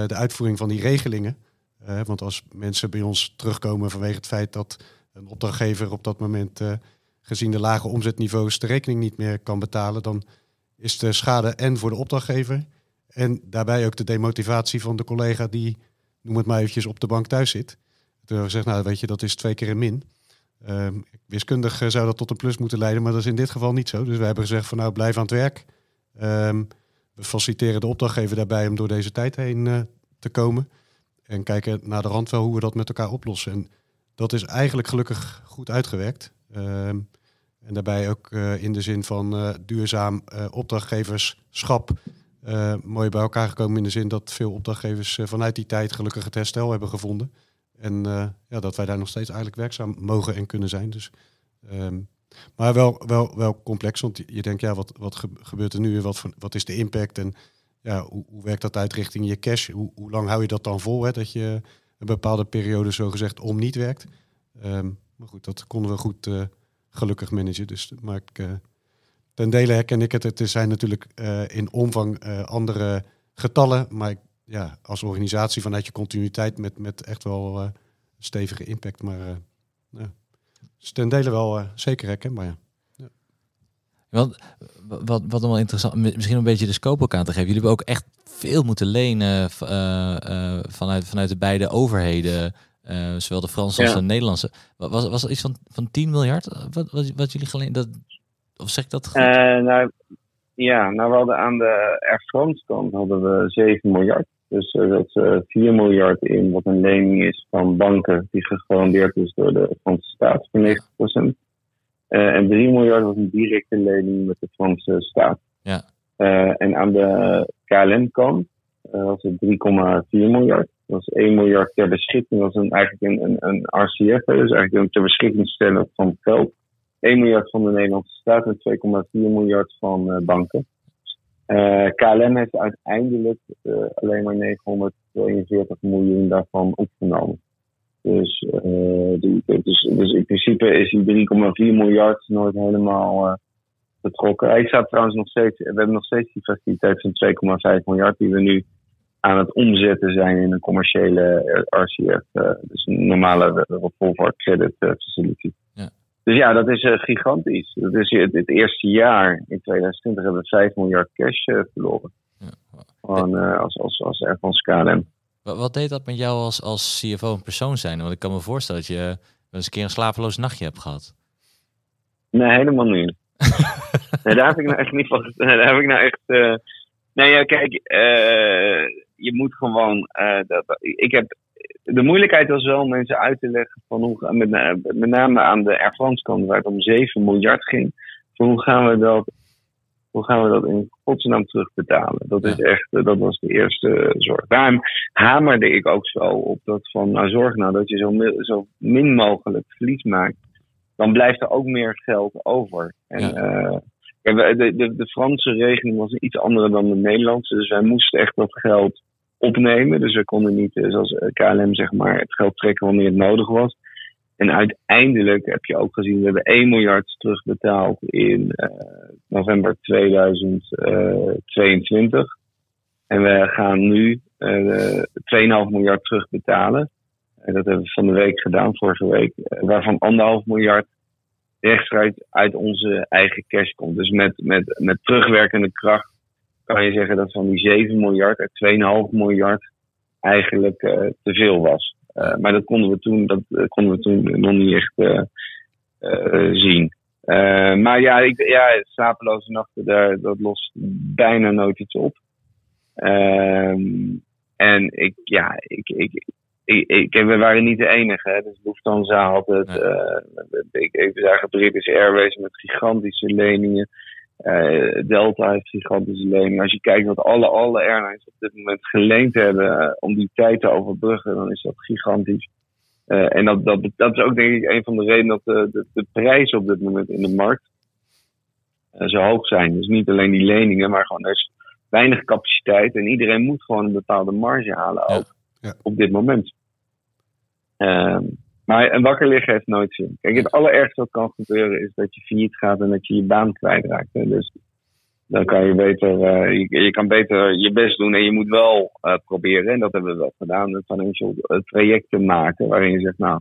de uitvoering van die regelingen. Want als mensen bij ons terugkomen vanwege het feit dat een opdrachtgever op dat moment, gezien de lage omzetniveaus, de rekening niet meer kan betalen, dan is de schade en voor de opdrachtgever en daarbij ook de demotivatie van de collega die, noem het maar eventjes, op de bank thuis zit. Hebben we gezegd, nou weet je, dat is twee keer een min. Ehm, wiskundig eh, zou dat tot een plus moeten leiden, maar dat is in dit geval niet zo. Dus we hebben gezegd van nou, blijf aan het werk. Ehm, we faciliteren de opdrachtgever daarbij om door deze tijd heen eh, te komen. En kijken naar de rand wel hoe we dat met elkaar oplossen. En dat is eigenlijk gelukkig goed uitgewerkt. Ehm, en daarbij ook eh, in de zin van eh, duurzaam eh, opdrachtgeverschap mooi bij elkaar gekomen in de zin dat veel opdrachtgevers vanuit die tijd gelukkig het herstel hebben gevonden. En ja, dat wij daar nog steeds eigenlijk werkzaam mogen en kunnen zijn. Dus, ehm, maar wel, wel, wel complex, want je- denkt, ja, wat, wat ge- gebeurt er nu wat, wat is de impact en ja, hoe, hoe werkt dat uit richting je cash? Hoe, hoe lang hou je dat dan vol, hè, dat je een bepaalde periode zogezegd om niet werkt? Ehm, maar goed, dat konden we goed gelukkig managen. Dus, maar ik, eh, ten dele herken ik het. Het zijn natuurlijk eh, in omvang eh, andere getallen, maar ik, ja, als organisatie vanuit je continuïteit met, met echt wel stevige impact. Maar ja. Dus ten dele wel zeker herkenbaar. Ja. Want wat, wat wel interessant, mi- misschien een beetje de scope ook aan te geven. Jullie hebben ook echt veel moeten lenen vanuit, vanuit de beide overheden, eh, zowel de Franse als de Nederlandse. Wa- Was, was er iets van, van 10 miljard? Wat, wat, wat jullie geleend? Dat, of zeg ik dat goed? Eh, nou, ja, nou, we hadden aan de Air France kant hadden we 7 miljard. Dus eh, dat is eh, 4 miljard in wat een lening is van banken die gegarandeerd is door de Franse staat voor 90%. Eh, en 3 miljard was een directe lening met de Franse staat. Ja. Eh, en aan de KLM-kant eh, was het 3,4 miljard. Dat was 1 miljard ter beschikking. Dat was een, eigenlijk een, een, een RCF, dus eigenlijk een ter beschikking stellen van geld. 1 miljard van de Nederlandse staat en 2,4 miljard van eh, banken. Eh, KLM heeft uiteindelijk eh, alleen maar 942 miljoen daarvan opgenomen. Dus, eh, die, dus, dus in principe is die 3,4 miljard nooit helemaal eh, betrokken. Ik sta trouwens nog steeds, we hebben nog steeds die faciliteit van 2,5 miljard die we nu aan het omzetten zijn in een commerciële RCF. eh, dus een normale revolver credit eh, facility. Ja. Dus ja, dat is eh, gigantisch. Dat is het, het eerste jaar in 2020 hebben we 5 miljard cash verloren. Ja. Gewoon als, als, als France KLM. Wat, deed dat met jou als, als CFO een persoon zijn? Want ik kan me voorstellen dat je wel eens een keer een slapeloos nachtje hebt gehad. Nee, helemaal niet. nee, daar heb ik nou echt niet van. Daar heb ik nou echt. Nee, ja, kijk, eh, je moet gewoon. eh, dat, ik heb. De moeilijkheid was wel om mensen uit te leggen van hoe. Met, na- met name aan de Air France kant, waar het om 7 miljard ging. Van hoe gaan we dat hoe gaan we dat in godsnaam terugbetalen? Dat, is echt, dat was de eerste zorg. Daarom hamerde ik ook zo op dat van, nou zorg nou dat je zo, zo min mogelijk verlies maakt. Dan blijft er ook meer geld over. En, ja. De, de, de Franse regeling was iets andere dan de Nederlandse. Dus wij moesten echt dat geld opnemen. Dus we konden niet, zoals KLM zeg maar, het geld trekken wanneer het nodig was. En uiteindelijk heb je ook gezien, we hebben 1 miljard terugbetaald in uh, november 2022. En we gaan nu uh, 2,5 miljard terugbetalen. En dat hebben we van de week gedaan, vorige week. Waarvan 1,5 miljard rechtstreeks uit onze eigen cash komt. Dus met, met, met terugwerkende kracht kan je zeggen dat van die 7 miljard uit 2,5 miljard eigenlijk uh, te veel was. Uh, maar dat konden we toen, dat uh, konden we toen nog niet echt zien. maar ja, ik, ja, slapeloze nachten, daar, dat lost bijna nooit iets op. Ehm, en ik, ja, ik, ik, ik, ik, we waren niet de enige. Hè. Dus Lufthansa had het. Nee. ik, ik zag British Airways met gigantische leningen. Uh, Delta heeft gigantische leningen. Als je kijkt wat alle, alle airlines op dit moment geleend hebben uh, om die tijd te overbruggen, dan is dat gigantisch. Uh, en dat, dat, dat is ook denk ik een van de redenen dat de, de, de prijzen op dit moment in de markt zo hoog zijn. Dus niet alleen die leningen, maar gewoon er is weinig capaciteit en iedereen moet gewoon een bepaalde marge halen ook ja. Ja. op dit moment. Ehm, maar een wakker liggen heeft nooit zin. Kijk, het allerergste wat kan gebeuren is dat je failliet gaat en dat je je baan kwijtraakt. Dus dan kan je beter, uh, je, kan beter je best doen en je moet wel uh, proberen, en dat hebben we wel gedaan, een financial uh, trajecten maken waarin je zegt, nou,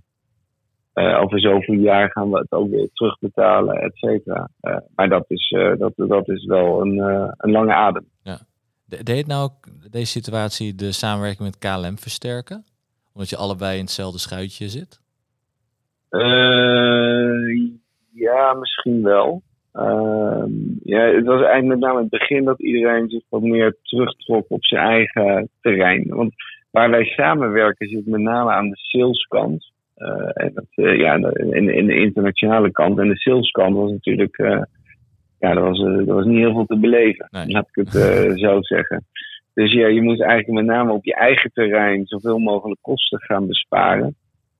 over zoveel jaar gaan we het ook weer terugbetalen, et cetera. maar dat is, dat, dat is wel een, een lange adem. Ja. Deed nou deze situatie de samenwerking met KLM versterken? Omdat je allebei in hetzelfde schuitje zit? Uh, ja, misschien wel. Uh, ja, het was eigenlijk met name het begin dat iedereen zich wat meer terugtrok op zijn eigen terrein. Want waar wij samenwerken zit met name aan de saleskant. Uh, en dat, ja, in, in, de internationale kant. En de saleskant was natuurlijk, ja, er was, er was niet heel veel te beleven. Nee. Laat ik het zo zeggen. Dus ja, je moet eigenlijk met name op je eigen terrein zoveel mogelijk kosten gaan besparen.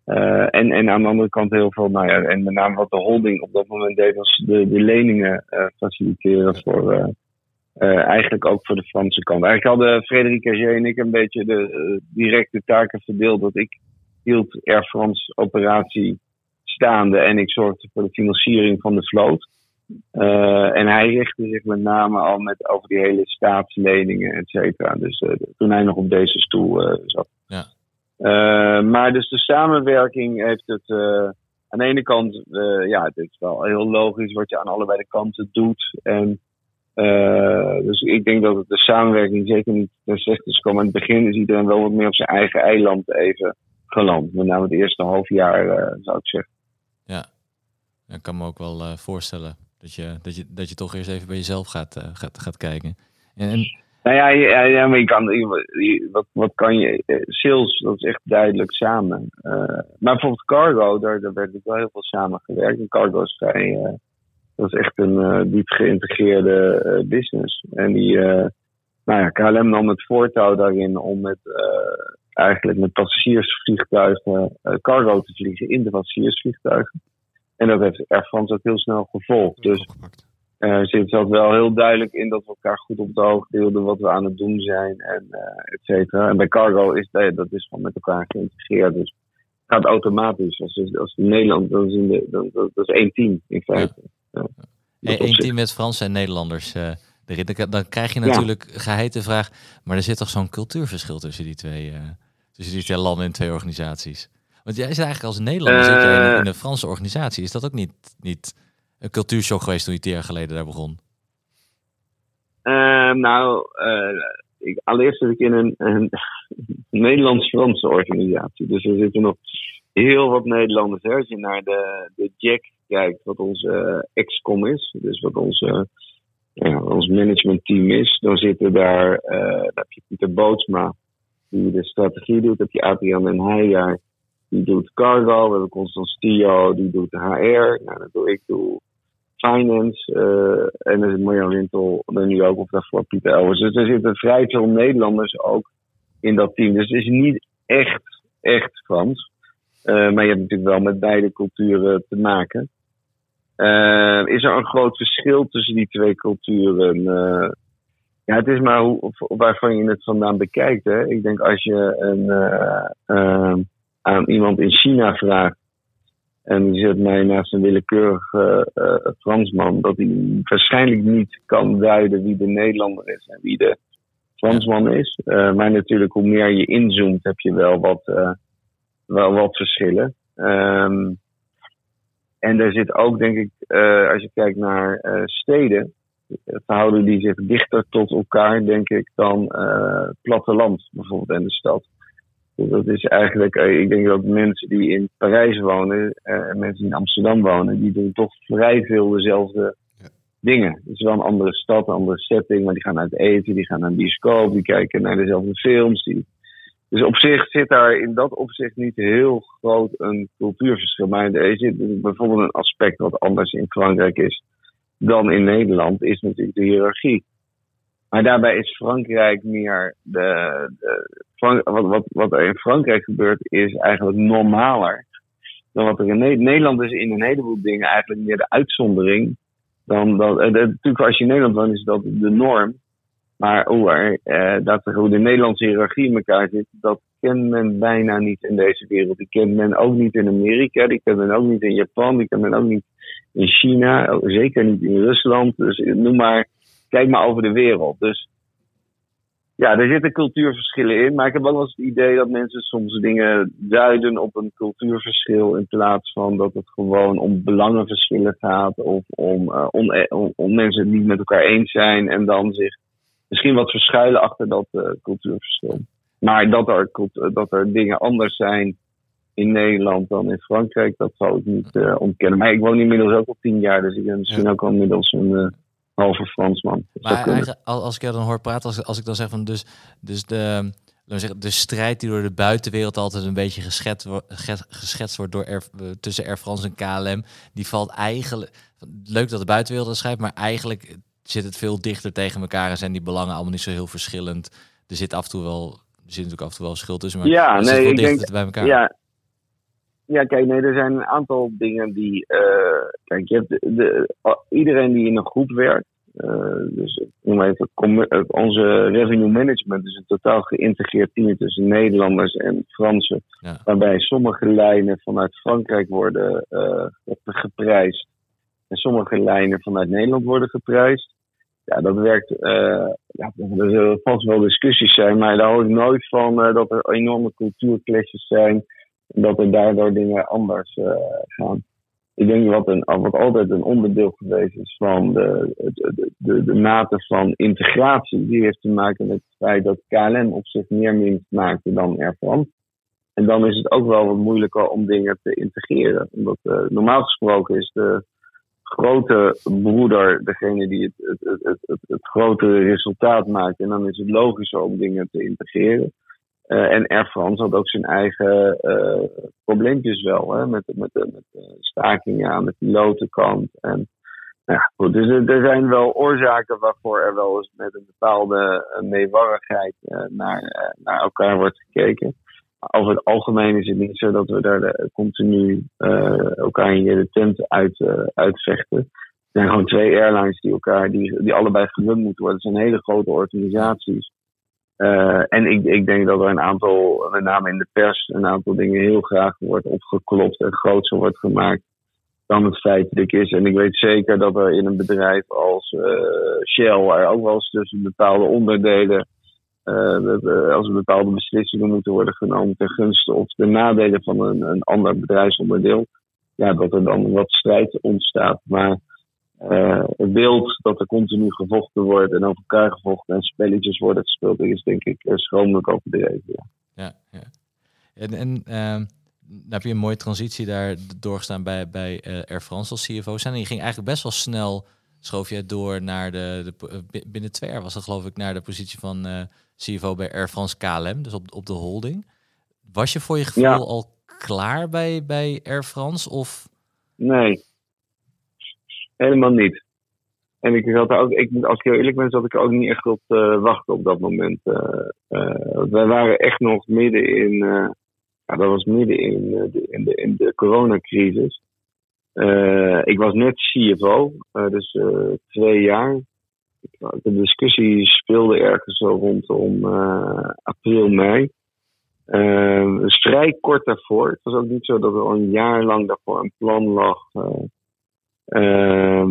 Uh, en, en aan de andere kant heel veel, nou ja, en met name wat de holding op dat moment deed, was de, de leningen uh, faciliteren voor, uh, eigenlijk ook voor de Franse kant. Eigenlijk hadden Frederik Hergé en ik een beetje de directe taken verdeeld. Dat ik hield Air France operatie staande en ik zorgde voor de financiering van de vloot. En hij richtte zich met name al met over die hele staatsleningen, et cetera. Dus toen hij nog op deze stoel zat. Ja. Maar dus de samenwerking heeft het aan de ene kant, ja, het is wel heel logisch wat je aan allebei de kanten doet. En dus ik denk dat het de samenwerking zeker niet ten slechte is gekomen. In het begin is iedereen wel wat meer op zijn eigen eiland even geland. Met name het eerste half jaar, zou ik zeggen. Ja, ik kan me ook wel voorstellen dat je, dat, je, dat je toch eerst even bij jezelf gaat, gaat, gaat kijken. En, nou ja, ja, kan, wat, wat kan je, eh, sales, dat is echt duidelijk samen. Uh, maar bijvoorbeeld cargo, daar, daar werd wel heel veel samen gewerkt. En cargo is vrij, dat is echt een diep geïntegreerde business. En die, nou ja, KLM nam het voortouw daarin om met, eigenlijk met passagiersvliegtuigen cargo te vliegen in de passagiersvliegtuigen. En dat heeft Air France ook heel snel gevolgd. Dus uh, zit ook wel heel duidelijk in dat we elkaar goed op de hoogte hielden wat we aan het doen zijn en uh, et cetera. En bij cargo is dat, dat is gewoon met elkaar geïntegreerd. Dus het gaat automatisch. Als, als Nederland, dan is, de, dan, dat is één team in feite. Ja. Ja, Eén team met Fransen en Nederlanders uh, erin. Dan krijg je natuurlijk ja. geheid de vraag, maar er zit toch zo'n cultuurverschil tussen die twee, tussen die twee landen en twee organisaties? Want jij zit eigenlijk als Nederlander zit jij in, in een Franse organisatie. Is dat ook niet... niet een cultuurshock geweest toen je tien jaar geleden daar begon? Uh, nou, uh, ik, allereerst zit ik in een, een Nederlands-Franse organisatie. Dus er zitten nog heel wat Nederlanders. Hè. Als je naar de, de Jack kijkt, wat onze uh, ex-com is, dus wat onze, ja, ons managementteam is, dan zitten daar, daar heb je Pieter Bootsma, die de strategie doet, heb je Adrian en Heijaar, die doet cargo, we hebben Constance Tio, die doet HR, nou, dat doe ik, doe finance. en er zit Marjan Wintel er nu ook, of daarvoor Pieter Elwers. Dus er zitten vrij veel Nederlanders ook in dat team. Dus het is niet echt, echt Frans. maar je hebt natuurlijk wel met beide culturen te maken. is er een groot verschil tussen die twee culturen? Ja, het is maar hoe, waarvan je het vandaan bekijkt. Hè. Ik denk als je een, aan iemand in China vraagt. en die zet mij naast een willekeurige uh, Fransman. dat hij waarschijnlijk niet kan duiden wie de Nederlander is en wie de Fransman is. maar natuurlijk, hoe meer je inzoomt, heb je wel wat, wel wat verschillen. Um, en er zit ook, denk ik, als je kijkt naar steden verhouden die zich dichter tot elkaar, denk ik, dan platteland bijvoorbeeld in de stad. Dus dat is eigenlijk, uh, ik denk dat mensen die in Parijs wonen uh, en mensen die in Amsterdam wonen, die doen toch vrij veel dezelfde ja. dingen. Het is wel een andere stad, een andere setting, maar die gaan uit eten, die gaan naar een bioscoop, die kijken naar dezelfde films. Die... Dus op zich zit daar in dat opzicht niet heel groot een cultuurverschil. Maar er zit bijvoorbeeld een aspect wat anders in Frankrijk is dan in Nederland, is natuurlijk de hiërarchie. Maar daarbij is Frankrijk meer de. de wat, wat, wat er in Frankrijk gebeurt, is eigenlijk normaler dan wat er in Nederland is. In een heleboel dingen eigenlijk meer de uitzondering. Dan dat, eh, natuurlijk, als je in Nederland woont, is dat de norm. Maar er, eh, dat, hoe de Nederlandse hiërarchie in elkaar zit, dat kent men bijna niet in deze wereld. Die kent men ook niet in Amerika, die kent men ook niet in Japan, die kent men ook niet in China, zeker niet in Rusland. Dus noem maar, kijk maar over de wereld. Dus ja, er zitten cultuurverschillen in. Maar ik heb wel eens het idee dat mensen soms dingen duiden op een cultuurverschil. In plaats van dat het gewoon om belangenverschillen gaat. Of om, uh, om, om, om, mensen het niet met elkaar eens zijn. En dan zich misschien wat verschuilen achter dat uh, cultuurverschil. Maar dat er, dat er dingen anders zijn in Nederland dan in Frankrijk, dat zou ik niet uh, ontkennen. Maar ik woon inmiddels ook al tien jaar, dus ik ben misschien ook al inmiddels een halve Fransman. Maar als ik jou dan hoor praten, als, als ik dan zeg van dus, dus de, zeggen, de strijd die door de buitenwereld altijd een beetje geschetst, geschetst wordt door Air, tussen Air France en KLM, die valt eigenlijk. Leuk dat de buitenwereld dat schrijft, maar eigenlijk zit het veel dichter tegen elkaar en zijn die belangen allemaal niet zo heel verschillend. Er zit af en toe wel, er zit natuurlijk af en toe wel schuld tussen, maar ja, nee, ik denk, bij elkaar. Ja, ja, kijk, nee, er zijn een aantal dingen die. Uh, kijk, je hebt de, iedereen die in een groep werkt. Uh, dus noem even, onze revenue management is een totaal geïntegreerd team tussen Nederlanders en Fransen. Waarbij sommige lijnen vanuit Frankrijk worden uh, geprijsd. En sommige lijnen vanuit Nederland worden geprijsd. Ja, dat werkt. ja, er zullen vast wel discussies zijn, maar daar hoor ik nooit van dat er enorme cultuurclashes zijn dat er daardoor dingen anders uh, gaan. Ik denk wat, een, wat altijd een onderdeel geweest is van de, de, de, de, mate van integratie, die heeft te maken met het feit dat KLM op zich meer winst maakte dan Air. En dan is het ook wel wat moeilijker om dingen te integreren. Omdat uh, normaal gesproken is de grote broeder degene die het, het, het, het, het grote resultaat maakt. En dan is het logischer om dingen te integreren. Uh, en Air France had ook zijn eigen uh, probleempjes wel, hè, met, met, met, met stakingen aan de pilotenkant. En, nou ja, goed, dus er, zijn wel oorzaken waarvoor er wel eens met een bepaalde meewarrigheid naar, naar elkaar wordt gekeken. Over het algemeen is het niet zo dat we daar continu elkaar in de tent uit, uitvechten. Er zijn gewoon twee airlines die elkaar, die, die allebei gerund moeten worden. Het zijn hele grote organisaties. Uh, en ik, ik denk dat er een aantal, met name in de pers, een aantal dingen heel graag wordt opgeklopt en groter wordt gemaakt dan het feitelijk is. En ik weet zeker dat er in een bedrijf als uh, Shell er ook wel eens tussen bepaalde onderdelen, uh, als er bepaalde beslissingen moeten worden genomen ten gunste of de nadelen van een, een ander bedrijfsonderdeel, ja, dat er dan wat strijd ontstaat. Maar uh, het beeld dat er continu gevochten wordt en over elkaar gevochten en spelletjes worden gespeeld, is denk ik uh, schromelijk overdreven. Ja. Ja, ja. En, en uh, heb je een mooie transitie daar doorgestaan bij, bij uh, Air France als CFO zijn. En je ging eigenlijk best wel snel, schoof je door naar de, de binnen twee jaar was dat geloof ik, naar de positie van CFO bij Air France KLM, dus op, op de holding. Was je voor je gevoel ja. al klaar bij, bij Air France of... Nee, helemaal niet. En ik zat ook, ik, als ik heel eerlijk ben, zat ik er ook niet echt op te wachten op dat moment. Uh, wij waren echt nog midden in, ja, dat was midden in, de, in, de, in de coronacrisis. ik was net CFO, dus twee jaar. De discussie speelde ergens zo rondom april, mei. Vrij kort daarvoor. Het was ook niet zo dat er al een jaar lang daarvoor een plan lag. Uh,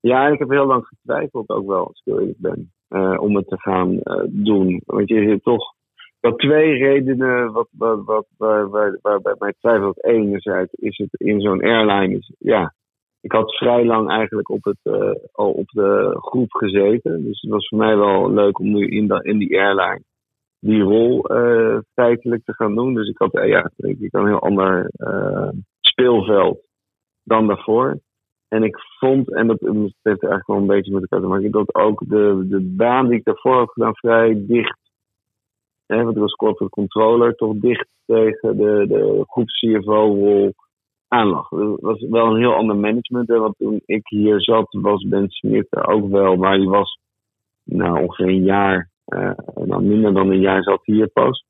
ja, en ik heb heel lang getwijfeld ook wel, als ik eerlijk ben, uh, om het te gaan uh, doen. Want je zit toch wel twee redenen wat, wat, waar, waar, waar bij mij twijfelt. Enerzijds is het in zo'n airline, is, ja, ik had vrij lang eigenlijk op, het, uh, al op de groep gezeten. Dus het was voor mij wel leuk om nu in, in die airline die rol feitelijk te gaan doen. Dus ik had ja, ik, een heel ander speelveld dan daarvoor. En ik vond, en dat heeft eigenlijk wel een beetje met elkaar te maken, dat ook de, de baan die ik daarvoor had gedaan vrij dicht, hè, want ik was corporate controller, toch dicht tegen de, de groep CFO-rol aanlag. Het was wel een heel ander management. Hè, want toen ik hier zat, was Ben Smit er ook wel, maar die was nou, ongeveer een jaar uh, dan minder dan een jaar zat hier pas.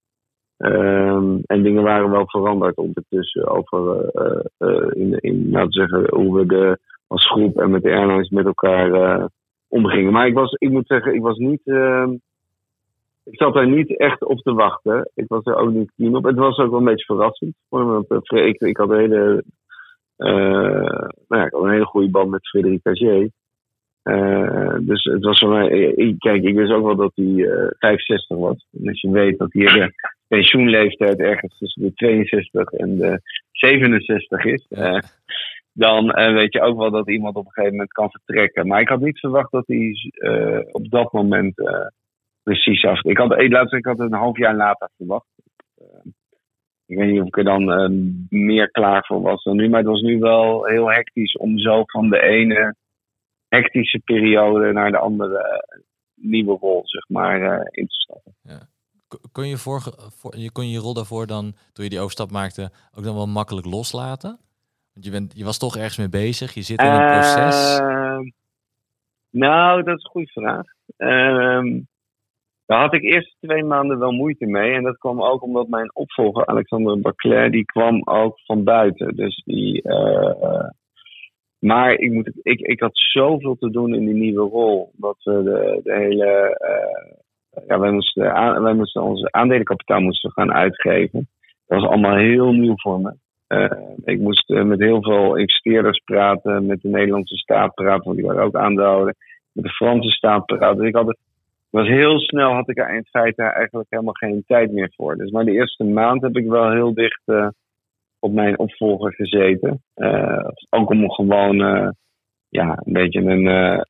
Um, en dingen waren wel veranderd ondertussen over uh, uh, in, in laten zeggen, hoe we de, als groep en met de airlines met elkaar omgingen. Maar ik was, ik moet zeggen, ik was niet. Ehm, ik zat daar niet echt op te wachten. Ik was er ook niet op. Het was ook wel een beetje verrassend. Ik, ik had een hele, nou ja, een hele goede band met Frederik Agier. Uh, dus het was voor mij, ik, kijk, ik wist ook wel dat hij uh, 65 was. En als je weet dat hier de pensioenleeftijd ergens tussen de 62 en de 67 is, uh, dan weet je ook wel dat iemand op een gegeven moment kan vertrekken. Maar ik had niet verwacht dat hij op dat moment precies af. Ik had, laatst, ik had het een half jaar later verwacht. ik weet niet of ik er dan meer klaar voor was dan nu, maar het was nu wel heel hectisch om zo van de ene hectische periode naar de andere eh, nieuwe rol, zeg maar, uh, in te stappen. Ja. Kon je, voor, je, kon je rol daarvoor dan, toen je die overstap maakte, ook dan wel makkelijk loslaten? Want je, bent, je was toch ergens mee bezig, je zit in een proces. Uh, nou, dat is een goede vraag. Uh, daar had ik eerst twee maanden wel moeite mee. En dat kwam ook omdat mijn opvolger, Alexander Baclair, die kwam ook van buiten. Dus die, uh, maar ik, moet, ik, ik had zoveel te doen in die nieuwe rol. Dat we de, de hele. Uh, ja, wij moesten, wij moesten onze aandelenkapitaal moesten gaan uitgeven. Dat was allemaal heel nieuw voor me. Uh, ik moest uh, met heel veel investeerders praten, met de Nederlandse staat praten, want die waren ook aandeelhouder. Met de Franse staat praten. Dus ik had het, was heel snel had ik er in feite eigenlijk helemaal geen tijd meer voor. Dus maar de eerste maand heb ik wel heel dicht op mijn opvolger gezeten. Uh, ook om gewoon uh, ja, een beetje een. Uh,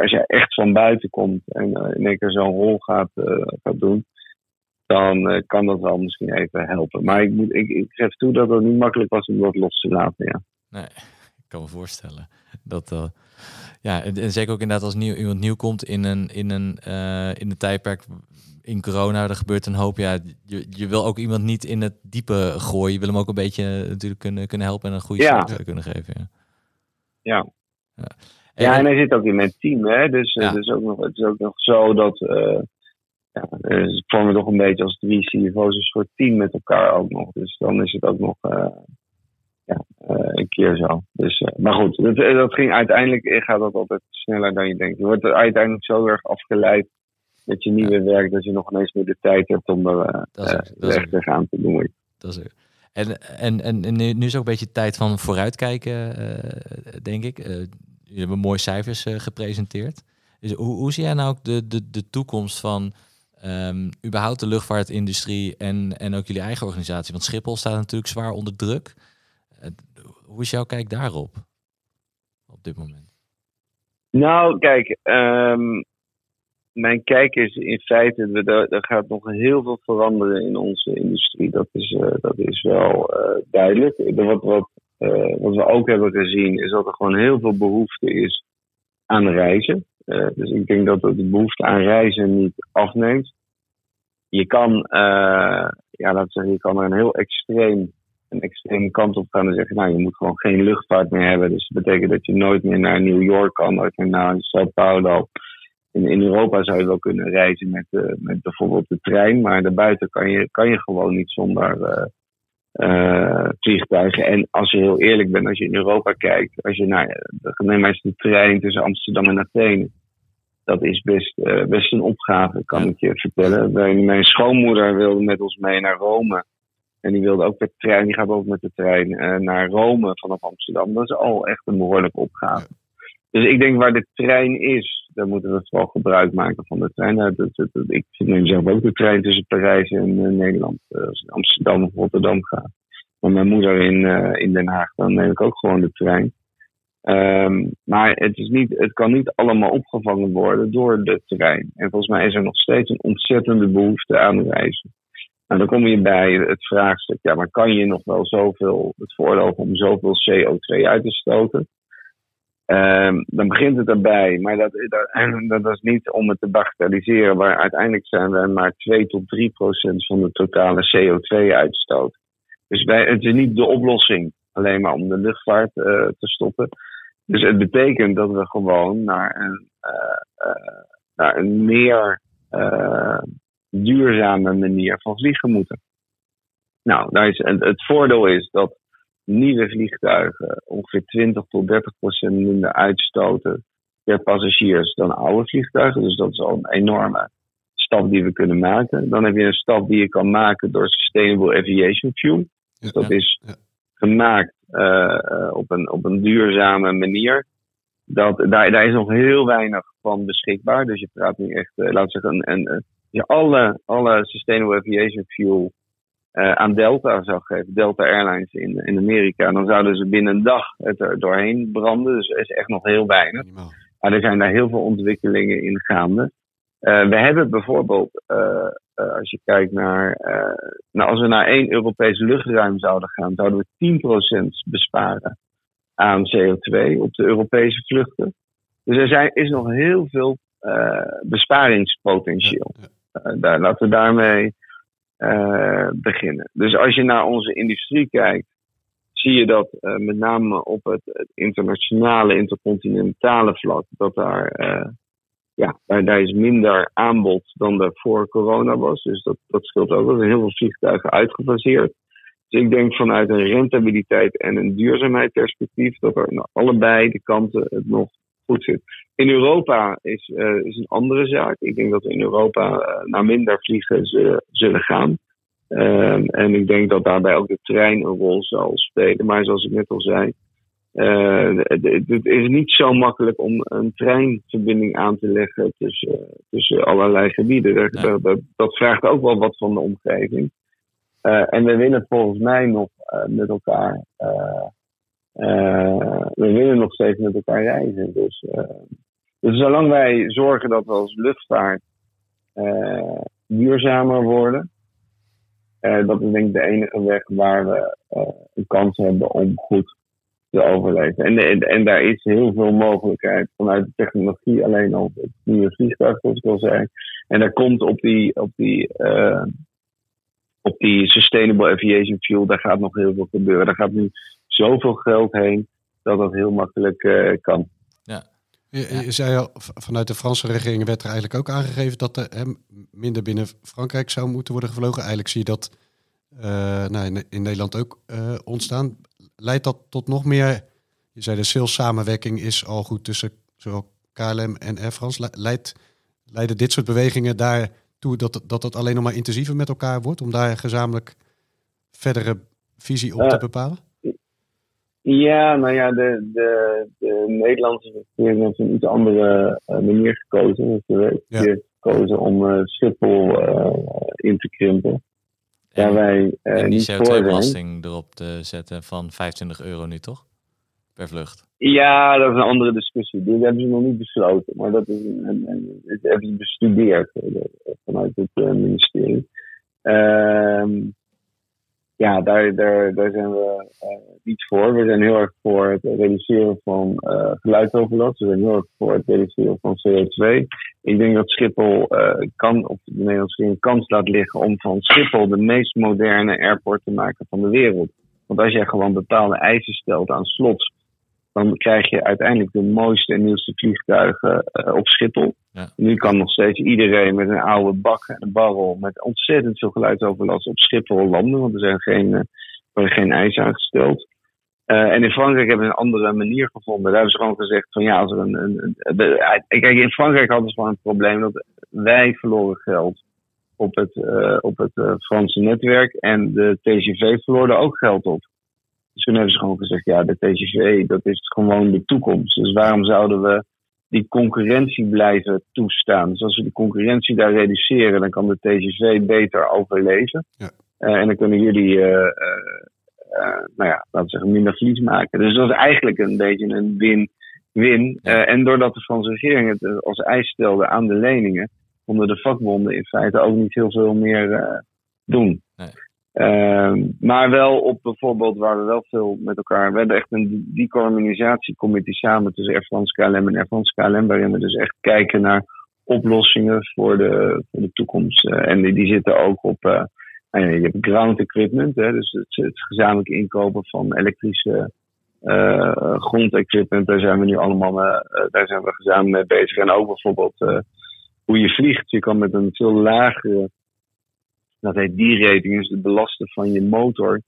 als je echt van buiten komt en in één keer zo'n rol gaat, doen, dan kan dat wel misschien even helpen. Maar ik, moet, ik, ik geef toe dat het niet makkelijk was om dat los te laten. Ja. Nee, ik kan me voorstellen dat. ja, en, zeker ook inderdaad als nieuw, iemand nieuw komt in een, in een, in een tijdperk in corona, er gebeurt een hoop. Ja, je, je wil ook iemand niet in het diepe gooien. Je wil hem ook een beetje natuurlijk kunnen, kunnen helpen en een goede ja. start kunnen geven. Ja. Ja. ja. En, ja, en hij zit ook in mijn team, hè. Dus ja. het, is ook nog, het is ook nog zo dat... Uh, ja, dus vormen toch een beetje als drie CFO's een soort team met elkaar ook nog. Dus dan is het ook nog uh, ja, uh, een keer zo. Dus, maar goed, dat, dat ging uiteindelijk gaat dat altijd sneller dan je denkt. Je wordt uiteindelijk zo erg afgeleid met je nieuwe werk, dat je nog ineens meer de tijd hebt om er uh, echt tegenaan te doen. Dat is En, en, en, en nu is ook een beetje tijd van vooruitkijken, uh, denk ik. Jullie hebben mooie cijfers gepresenteerd. Dus hoe, hoe zie jij nou ook de, de, de toekomst van um, überhaupt de luchtvaartindustrie en, en ook jullie eigen organisatie? Want Schiphol staat natuurlijk zwaar onder druk. hoe is jouw kijk daarop op dit moment? Nou, kijk, um, mijn kijk is in feite, er, gaat nog heel veel veranderen in onze industrie. Dat is, uh, dat is wel uh, duidelijk. Wat, wat, uh, wat we ook hebben gezien is dat er gewoon heel veel behoefte is aan reizen. dus ik denk dat de behoefte aan reizen niet afneemt. Je kan, ja, we zeggen, je kan er een heel extreem een extreme kant op gaan en zeggen, nou, je moet gewoon geen luchtvaart meer hebben. Dus dat betekent dat je nooit meer naar New York kan, nooit meer naar Sao Paulo. In, in Europa zou je wel kunnen reizen met, uh, met bijvoorbeeld de trein, maar daarbuiten kan je, kan je gewoon niet zonder uh, uh, vliegtuigen. En als je heel eerlijk bent, als je in Europa kijkt, als je naar, neem maar eens de trein tussen Amsterdam en Athene. Dat is best, best een opgave, kan ik je vertellen. Mijn schoonmoeder wilde met ons mee naar Rome. En die wilde ook met de trein, die gaat ook met de trein naar Rome vanaf Amsterdam. Dat is al echt een behoorlijke opgave. Dus ik denk waar de trein is, daar moeten we vooral gebruik maken van de trein. Nou, ik neem zelf ook de trein tussen Parijs en uh, Nederland. Uh, als ik Amsterdam of Rotterdam ga. Maar mijn moeder in, in Den Haag, dan neem ik ook gewoon de trein. Um, maar het, is niet, het kan niet allemaal opgevangen worden door de trein. En volgens mij is er nog steeds een ontzettende behoefte aan reizen. Nou, dan kom je bij het vraagstuk, ja, maar kan je nog wel zoveel, het veroorloven om zoveel CO2 uit te stoten? Um, dan begint het erbij, maar dat, dat, dat, is niet om het te bagatelliseren, maar uiteindelijk zijn we maar 2 tot 3 procent van de totale CO2-uitstoot. Dus wij, het is niet de oplossing alleen maar om de luchtvaart uh, te stoppen. Dus het betekent dat we gewoon naar een, uh, uh, naar een meer duurzame manier van vliegen moeten. Nou, daar is, het voordeel is dat nieuwe vliegtuigen ongeveer 20 tot 30 procent minder uitstoten per passagiers dan oude vliegtuigen. Dus dat is al een enorme stap die we kunnen maken. Dan heb je een stap die je kan maken door Sustainable Aviation Fuel. Dus dat is gemaakt uh, op, een, op een duurzame manier. Dat, daar, daar is nog heel weinig van beschikbaar. Dus je praat nu echt, uh, we zeggen, een, een alle, alle Sustainable Aviation Fuel uh, aan Delta zou geven, Delta Airlines in, in Amerika, dan zouden ze binnen een dag het er doorheen branden. Dus er is echt nog heel weinig. Maar er zijn daar heel veel ontwikkelingen in gaande. Uh, we hebben bijvoorbeeld, uh, als je kijkt naar, nou als we naar één Europees luchtruim zouden gaan, zouden we 10% besparen aan CO2 op de Europese vluchten. Dus er zijn, is nog heel veel besparingspotentieel. Daar, laten we daarmee uh, beginnen. Dus als je naar onze industrie kijkt, zie je dat uh, met name op het, internationale, intercontinentale vlak, dat daar, ja, daar, is minder aanbod dan er voor corona was. Dus dat, dat scheelt ook. Er zijn heel veel vliegtuigen uitgefaseerd. Dus ik denk vanuit een rentabiliteit en een duurzaamheidsperspectief dat er aan allebei de kanten het nog goed zit. In Europa is, uh, is een andere zaak. Ik denk dat we in Europa uh, naar minder vliegen zullen gaan. Um, en ik denk dat daarbij ook de trein een rol zal spelen. Maar zoals ik net al zei, uh, het, is niet zo makkelijk om een treinverbinding aan te leggen tussen, tussen allerlei gebieden. Dat, dat, dat, vraagt ook wel wat van de omgeving. en we willen volgens mij nog met elkaar we willen nog steeds met elkaar reizen. Dus, uh, dus zolang wij zorgen dat we als luchtvaart uh, duurzamer worden, dat is denk ik de enige weg waar we een kans hebben om goed te overleven. En, en, en, daar is heel veel mogelijkheid vanuit de technologie, alleen al het nieuwe vliegtuig, zoals ik al zei. En daar komt op die, op die, op die Sustainable Aviation Fuel, daar gaat nog heel veel gebeuren. Daar gaat nu zoveel geld heen dat dat heel makkelijk uh, kan. Ja. Je, je, zei al, vanuit de Franse regering werd er eigenlijk ook aangegeven dat er hè, minder binnen Frankrijk zou moeten worden gevlogen. Eigenlijk zie je dat uh, nou, in, in, Nederland ook uh, ontstaan. Leidt dat tot nog meer, je zei de sales samenwerking is al goed tussen zowel KLM en Air France. Leidt, leiden dit soort bewegingen daartoe dat, dat het alleen nog maar intensiever met elkaar wordt om daar gezamenlijk verdere visie op te bepalen? Ja, nou ja, de, de, de Nederlandse regering heeft een iets andere uh, manier gekozen. Dus ja. Heeft gekozen om uh, Schiphol uh, in te krimpen. Daar wij en die CO2-belasting erop te zetten van 25 euro nu, toch? Per vlucht. Ja, dat is een andere discussie. Die hebben ze nog niet besloten, maar dat is een, hebben ze bestudeerd vanuit het ministerie. Ehm ja, daar, daar, daar zijn we uh, niet voor. We zijn heel erg voor het reduceren van uh, geluidsoverlast. We zijn heel erg voor het reduceren van CO2. Ik denk dat Schiphol uh, kan, of de Nederlandse een kans laat liggen om van Schiphol de meest moderne airport te maken van de wereld. Want als jij gewoon bepaalde eisen stelt aan slots, dan krijg je uiteindelijk de mooiste en nieuwste vliegtuigen uh, op Schiphol. Ja. Nu kan nog steeds iedereen met een oude bak en een barrel met ontzettend veel geluidsoverlast op Schiphol landen, want er zijn geen, uh, worden geen eisen aangesteld. Uh, en in Frankrijk hebben ze een andere manier gevonden. Daar hebben ze gewoon gezegd van ja, als er een. een, een kijk, in Frankrijk hadden ze gewoon een probleem dat wij verloren geld op het, uh, op het Franse netwerk en de TGV verloor er ook geld op. Toen hebben ze gewoon gezegd, ja, de TGV, dat is gewoon de toekomst. Dus waarom zouden we die concurrentie blijven toestaan? Dus als we de concurrentie daar reduceren, dan kan de TGV beter overleven. Ja. Uh, en dan kunnen jullie, uh, uh, nou ja, laten we zeggen, minder verlies maken. Dus dat is eigenlijk een beetje een win-win. en doordat de Franse regering het als eis stelde aan de leningen, konden de vakbonden in feite ook niet heel veel meer doen. Nee. Uh, maar wel op bijvoorbeeld waar we wel veel met elkaar. We hebben echt een decarbonizatiecommissie samen tussen Air France KLM en Air France KLM. Waarin we dus echt kijken naar oplossingen voor de, voor de toekomst. Uh, en die, die, zitten ook op. Uh, nou je hebt ground equipment, hè, dus het, het gezamenlijk inkopen van elektrische uh, grondequipment. Daar zijn we nu allemaal daar zijn we gezamenlijk mee bezig. En ook bijvoorbeeld hoe je vliegt. Je kan met een veel lagere dat heet die-rating, dus de belasten van je motor.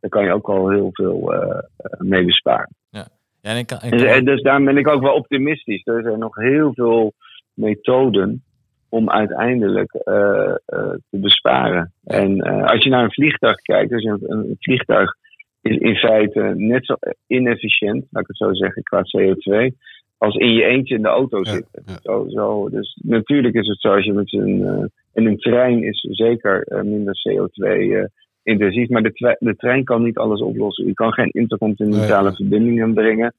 Daar kan je ook al heel veel uh, mee besparen. Ja. Ja, en kan, en kan... Dus, dus daar ben ik ook wel optimistisch. Er zijn nog heel veel methoden om uiteindelijk uh, uh, te besparen. En als je naar een vliegtuig kijkt, dus een, een, vliegtuig is in feite net zo inefficiënt, laat ik het zo zeggen, qua CO2, als in je eentje in de auto zitten. Zo, zo. Dus natuurlijk is het zo als je met een en een trein is zeker uh, minder CO2-intensief. Uh, maar de, de, trein kan niet alles oplossen. Je kan geen intercontinentale nee. verbindingen brengen.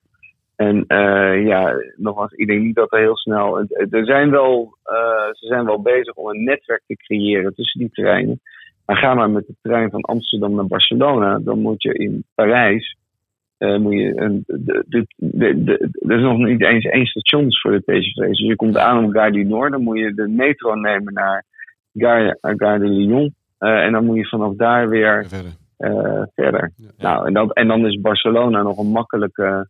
En uh, ja, nogmaals, ik denk niet dat er heel snel. Er zijn wel, ze zijn wel bezig om een netwerk te creëren tussen die treinen. Maar ga maar met de trein van Amsterdam naar Barcelona, dan moet je in Parijs. Uh, moet je een, de, de, de, er is nog niet eens één station voor de TGV. Dus je komt aan op Gare du Nord, dan moet je de metro nemen naar Gare, Gare de Lyon. Uh, en dan moet je vanaf daar weer verder. Uh, verder. Ja, ja. Nou, en, dat, en dan is Barcelona nog een makkelijke,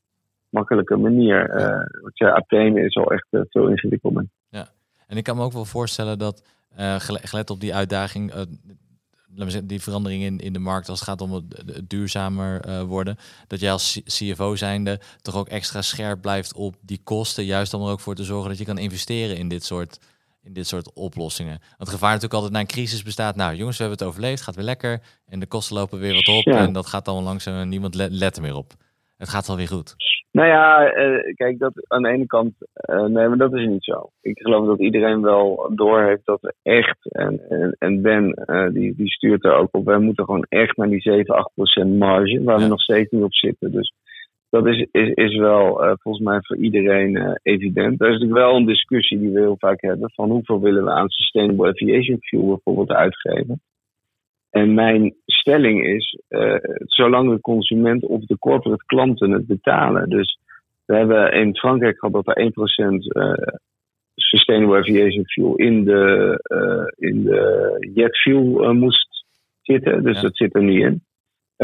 makkelijke manier. Uh, ja. Athene is al echt veel ingewikkelder. Ja, en ik kan me ook wel voorstellen dat, gelet op die uitdaging, die verandering in, in de markt als het gaat om het, het duurzamer uh, worden, dat jij als CFO zijnde toch ook extra scherp blijft op die kosten, juist om er ook voor te zorgen dat je kan investeren in dit soort in dit soort oplossingen. Want het gevaar natuurlijk altijd na een crisis bestaat. Nou jongens, we hebben het overleefd, gaat weer lekker. En de kosten lopen weer wat op. En dat gaat dan langzaam en niemand let, er meer op. Het gaat wel weer goed. Nou ja, uh, kijk, dat aan de ene kant, uh, nee, maar dat is niet zo. Ik geloof dat iedereen wel doorheeft dat we echt, en, en, en Ben, uh, die, die stuurt er ook op, wij moeten gewoon echt naar die 7, 8 procent marge, waar ja. we nog steeds niet op zitten. Dus dat is, is, is wel uh, volgens mij voor iedereen uh, evident. Er is natuurlijk wel een discussie die we heel vaak hebben van hoeveel willen we aan Sustainable Aviation Fuel bijvoorbeeld uitgeven. En mijn stelling is, uh, zolang de consument of de corporate klanten het betalen. Dus we hebben in Frankrijk gehad dat er 1% Sustainable Aviation Fuel in de, in de jet fuel moest zitten. Dus ja. dat zit er niet in.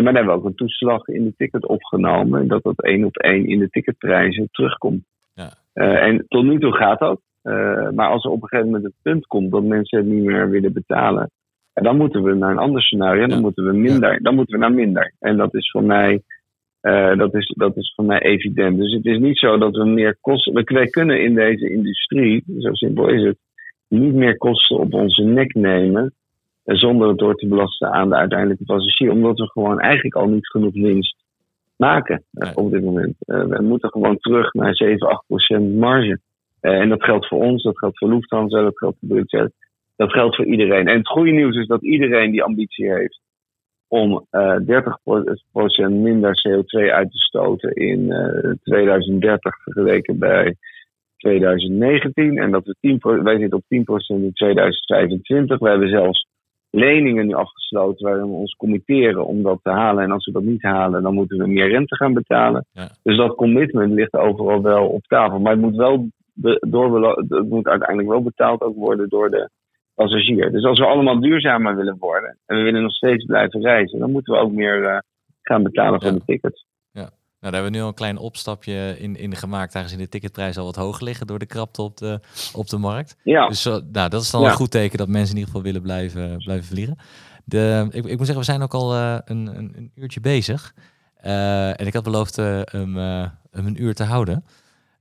Maar dan hebben we ook een toeslag in de ticket opgenomen. En dat dat één op één in de ticketprijzen terugkomt. Ja. Uh, en tot nu toe gaat dat. Uh, maar als er op een gegeven moment het punt komt dat mensen het niet meer willen betalen. En dan moeten we naar een ander scenario. Ja. Dan moeten we minder. Ja. Dan moeten we naar minder. En dat is voor mij. Uh, dat, is, dat is voor mij evident. Dus het is niet zo dat we meer kosten. Wij kunnen in deze industrie, zo simpel is het, niet meer kosten op onze nek nemen zonder het door te belasten aan de uiteindelijke passagier. Omdat we gewoon eigenlijk al niet genoeg winst maken uh, op dit moment. Uh, we moeten gewoon terug naar 7, 8 procent marge. Uh, en dat geldt voor ons, dat geldt voor Lufthansa, dat geldt voor Budget. Dat geldt voor iedereen. En het goede nieuws is dat iedereen die ambitie heeft om 30 procent minder CO2 uit te stoten in 2030 vergeleken bij 2019. En dat we 10, wij zitten op 10 procent in 2025. We hebben zelfs leningen nu afgesloten waarin we ons committeren om dat te halen. En als we dat niet halen, dan moeten we meer rente gaan betalen. Ja. Dus dat commitment ligt overal wel op tafel. Maar het moet wel door, het moet uiteindelijk wel betaald ook worden door de passagier. Dus als we allemaal duurzamer willen worden en we willen nog steeds blijven reizen, dan moeten we ook meer uh, gaan betalen voor de tickets. Nou, daar hebben we nu al een klein opstapje in, in gemaakt, aangezien de ticketprijzen al wat hoog liggen door de krapte op de, op de markt. Ja, Dus zo, nou, dat is dan Ja. een goed teken dat mensen in ieder geval willen blijven, blijven vliegen. De, ik, ik moet zeggen, we zijn ook al eh, een, een, een uurtje bezig. Eh, en ik had beloofd eh, hem, eh, hem een uur te houden.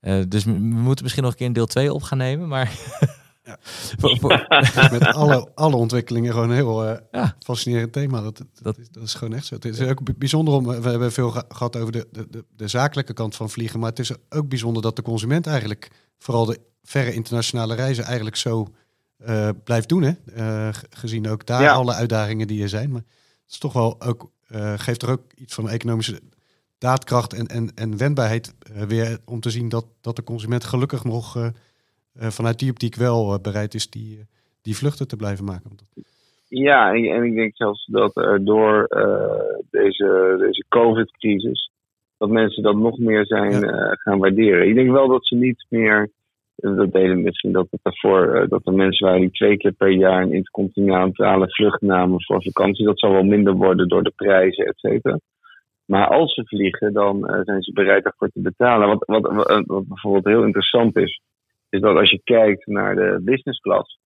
Eh, dus we we moeten misschien nog een keer een deel 2 op gaan nemen. Maar Ja. voor- voor- Met alle, alle ontwikkelingen gewoon een heel eh, Ja. fascinerend thema. Dat, dat, Dat- is, dat is gewoon echt zo. Het is ook bijzonder om, we hebben veel ge- gehad over de, de, de, de zakelijke kant van vliegen. Maar het is ook bijzonder dat de consument eigenlijk, vooral de verre internationale reizen, eigenlijk zo eh, blijft doen. Hè? Eh, ge- gezien ook daar Ja. alle uitdagingen die er zijn. Maar het is toch wel ook, eh, geeft er ook iets van economische daadkracht en, en, en wendbaarheid weer om te zien dat, dat de consument gelukkig nog vanuit die optiek wel eh, bereid is die, eh, die vluchten te blijven maken. Ja, en, en ik denk zelfs dat er door eh, deze, deze COVID-crisis, dat mensen dat nog meer zijn Ja. eh, gaan waarderen. Ik denk wel dat ze niet meer, eh, dat deden misschien dat het daarvoor, eh, dat er mensen waren die twee keer per jaar een intercontinentale vlucht namen voor vakantie. Dat zal wel minder worden door de prijzen, et cetera. Maar als ze vliegen, dan eh, zijn ze bereid daarvoor te betalen. Wat, wat, wat bijvoorbeeld heel interessant is, is dat als je kijkt naar de business class.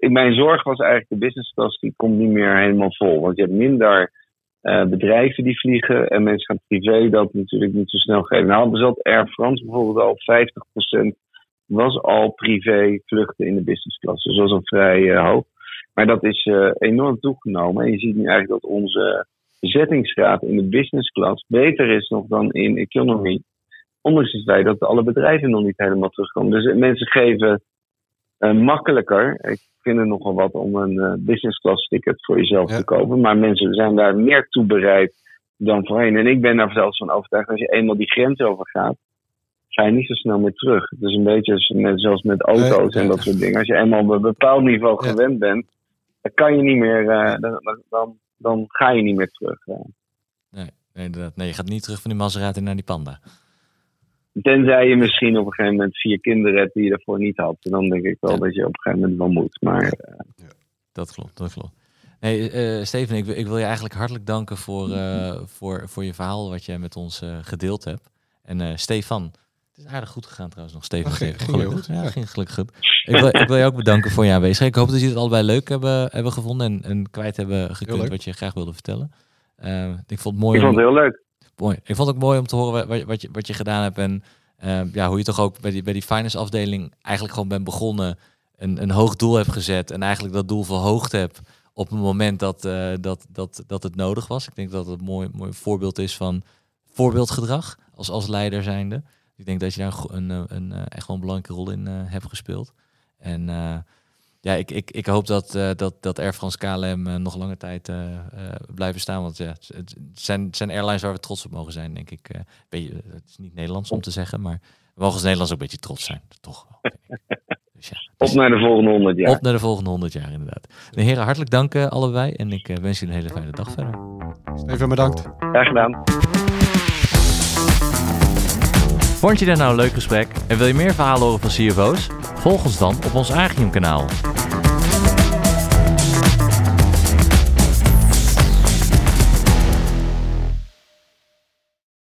Mijn zorg was eigenlijk de business class, die komt niet meer helemaal vol. Want je hebt minder eh, bedrijven die vliegen en mensen gaan privé dat natuurlijk niet zo snel geven. Nou hadden ze dat Air France bijvoorbeeld al 50% was al privé vluchten in de business class. Dus dat was al vrij eh, hoog. Maar dat is eh, enorm toegenomen. En je ziet nu eigenlijk dat onze bezettingsgraad in de business class beter is nog dan in economy. Ondanks het feit dat alle bedrijven nog niet helemaal terugkomen. Dus mensen geven eh, makkelijker. Ik vind het nogal wat om een eh, business class ticket voor jezelf Ja. te kopen. Maar mensen zijn daar meer toe bereid dan voorheen. En ik ben daar zelfs van overtuigd. Als je eenmaal die grens overgaat, ga je niet zo snel meer terug. Het is een beetje zoals met auto's en dat soort dingen. Als je eenmaal op een bepaald niveau gewend bent, dan kan je niet meer, eh, dan, dan- dan, ga je niet meer terug. nee, nee, inderdaad. nee, je gaat niet terug van die Maserati naar die Panda. Tenzij je misschien op een gegeven moment vier kinderen hebt die je daarvoor niet had. En dan denk ik wel Ja. dat je op een gegeven moment wel moet. Maar eh, Dat klopt, dat klopt. Nee, eh, Steven, ik, wil- ik wil je eigenlijk hartelijk danken voor, eh, voor, voor je verhaal wat jij met ons gedeeld hebt. En eh, Stefan, het is aardig goed gegaan trouwens nog, Stefan. Oh, ging- ging gelukkig. goed, Ja, ja. ging gelukkig goed. Ik wil, ik wil je ook bedanken voor je aanwezigheid. Ik hoop dat jullie het allebei leuk hebben, hebben gevonden en, en kwijt hebben gekund wat je graag wilde vertellen. Ik vond het mooi ik vond het heel leuk. Ik vond het ook mooi om te horen wa- wat, wat, je, wat je gedaan hebt. En eh, ja, hoe je toch ook bij die, bij die finance afdeling eigenlijk gewoon bent begonnen. Een, een hoog doel hebt gezet. En eigenlijk dat doel verhoogd hebt op het moment dat, eh, dat, dat, dat het nodig was. Ik denk dat het een mooi, mooi voorbeeld is van voorbeeldgedrag als, als leider zijnde. Ik denk dat je daar een, een, eh, een, eh, echt wel een belangrijke rol in hebt gespeeld. En ja, ik, ik, ik hoop dat, eh, dat, dat Air France KLM eh, nog lange tijd eh, eh, blijven staan. Want ja, het het zijn, het zijn airlines waar we trots op mogen zijn, denk ik. Eh, beetje, het is niet Nederlands om te zeggen, maar we mogen als Nederlands ook een beetje trots zijn. Toch. Dus ja, Op dus naar de volgende 100 jaar. op naar de volgende 100 jaar, inderdaad. De heren, hartelijk dank allebei. En ik wens jullie een hele fijne dag verder. Even bedankt. Graag gedaan. Vond je dit nou een leuk gesprek en wil je meer verhalen horen van CFO's? Volg ons dan op ons Agium kanaal.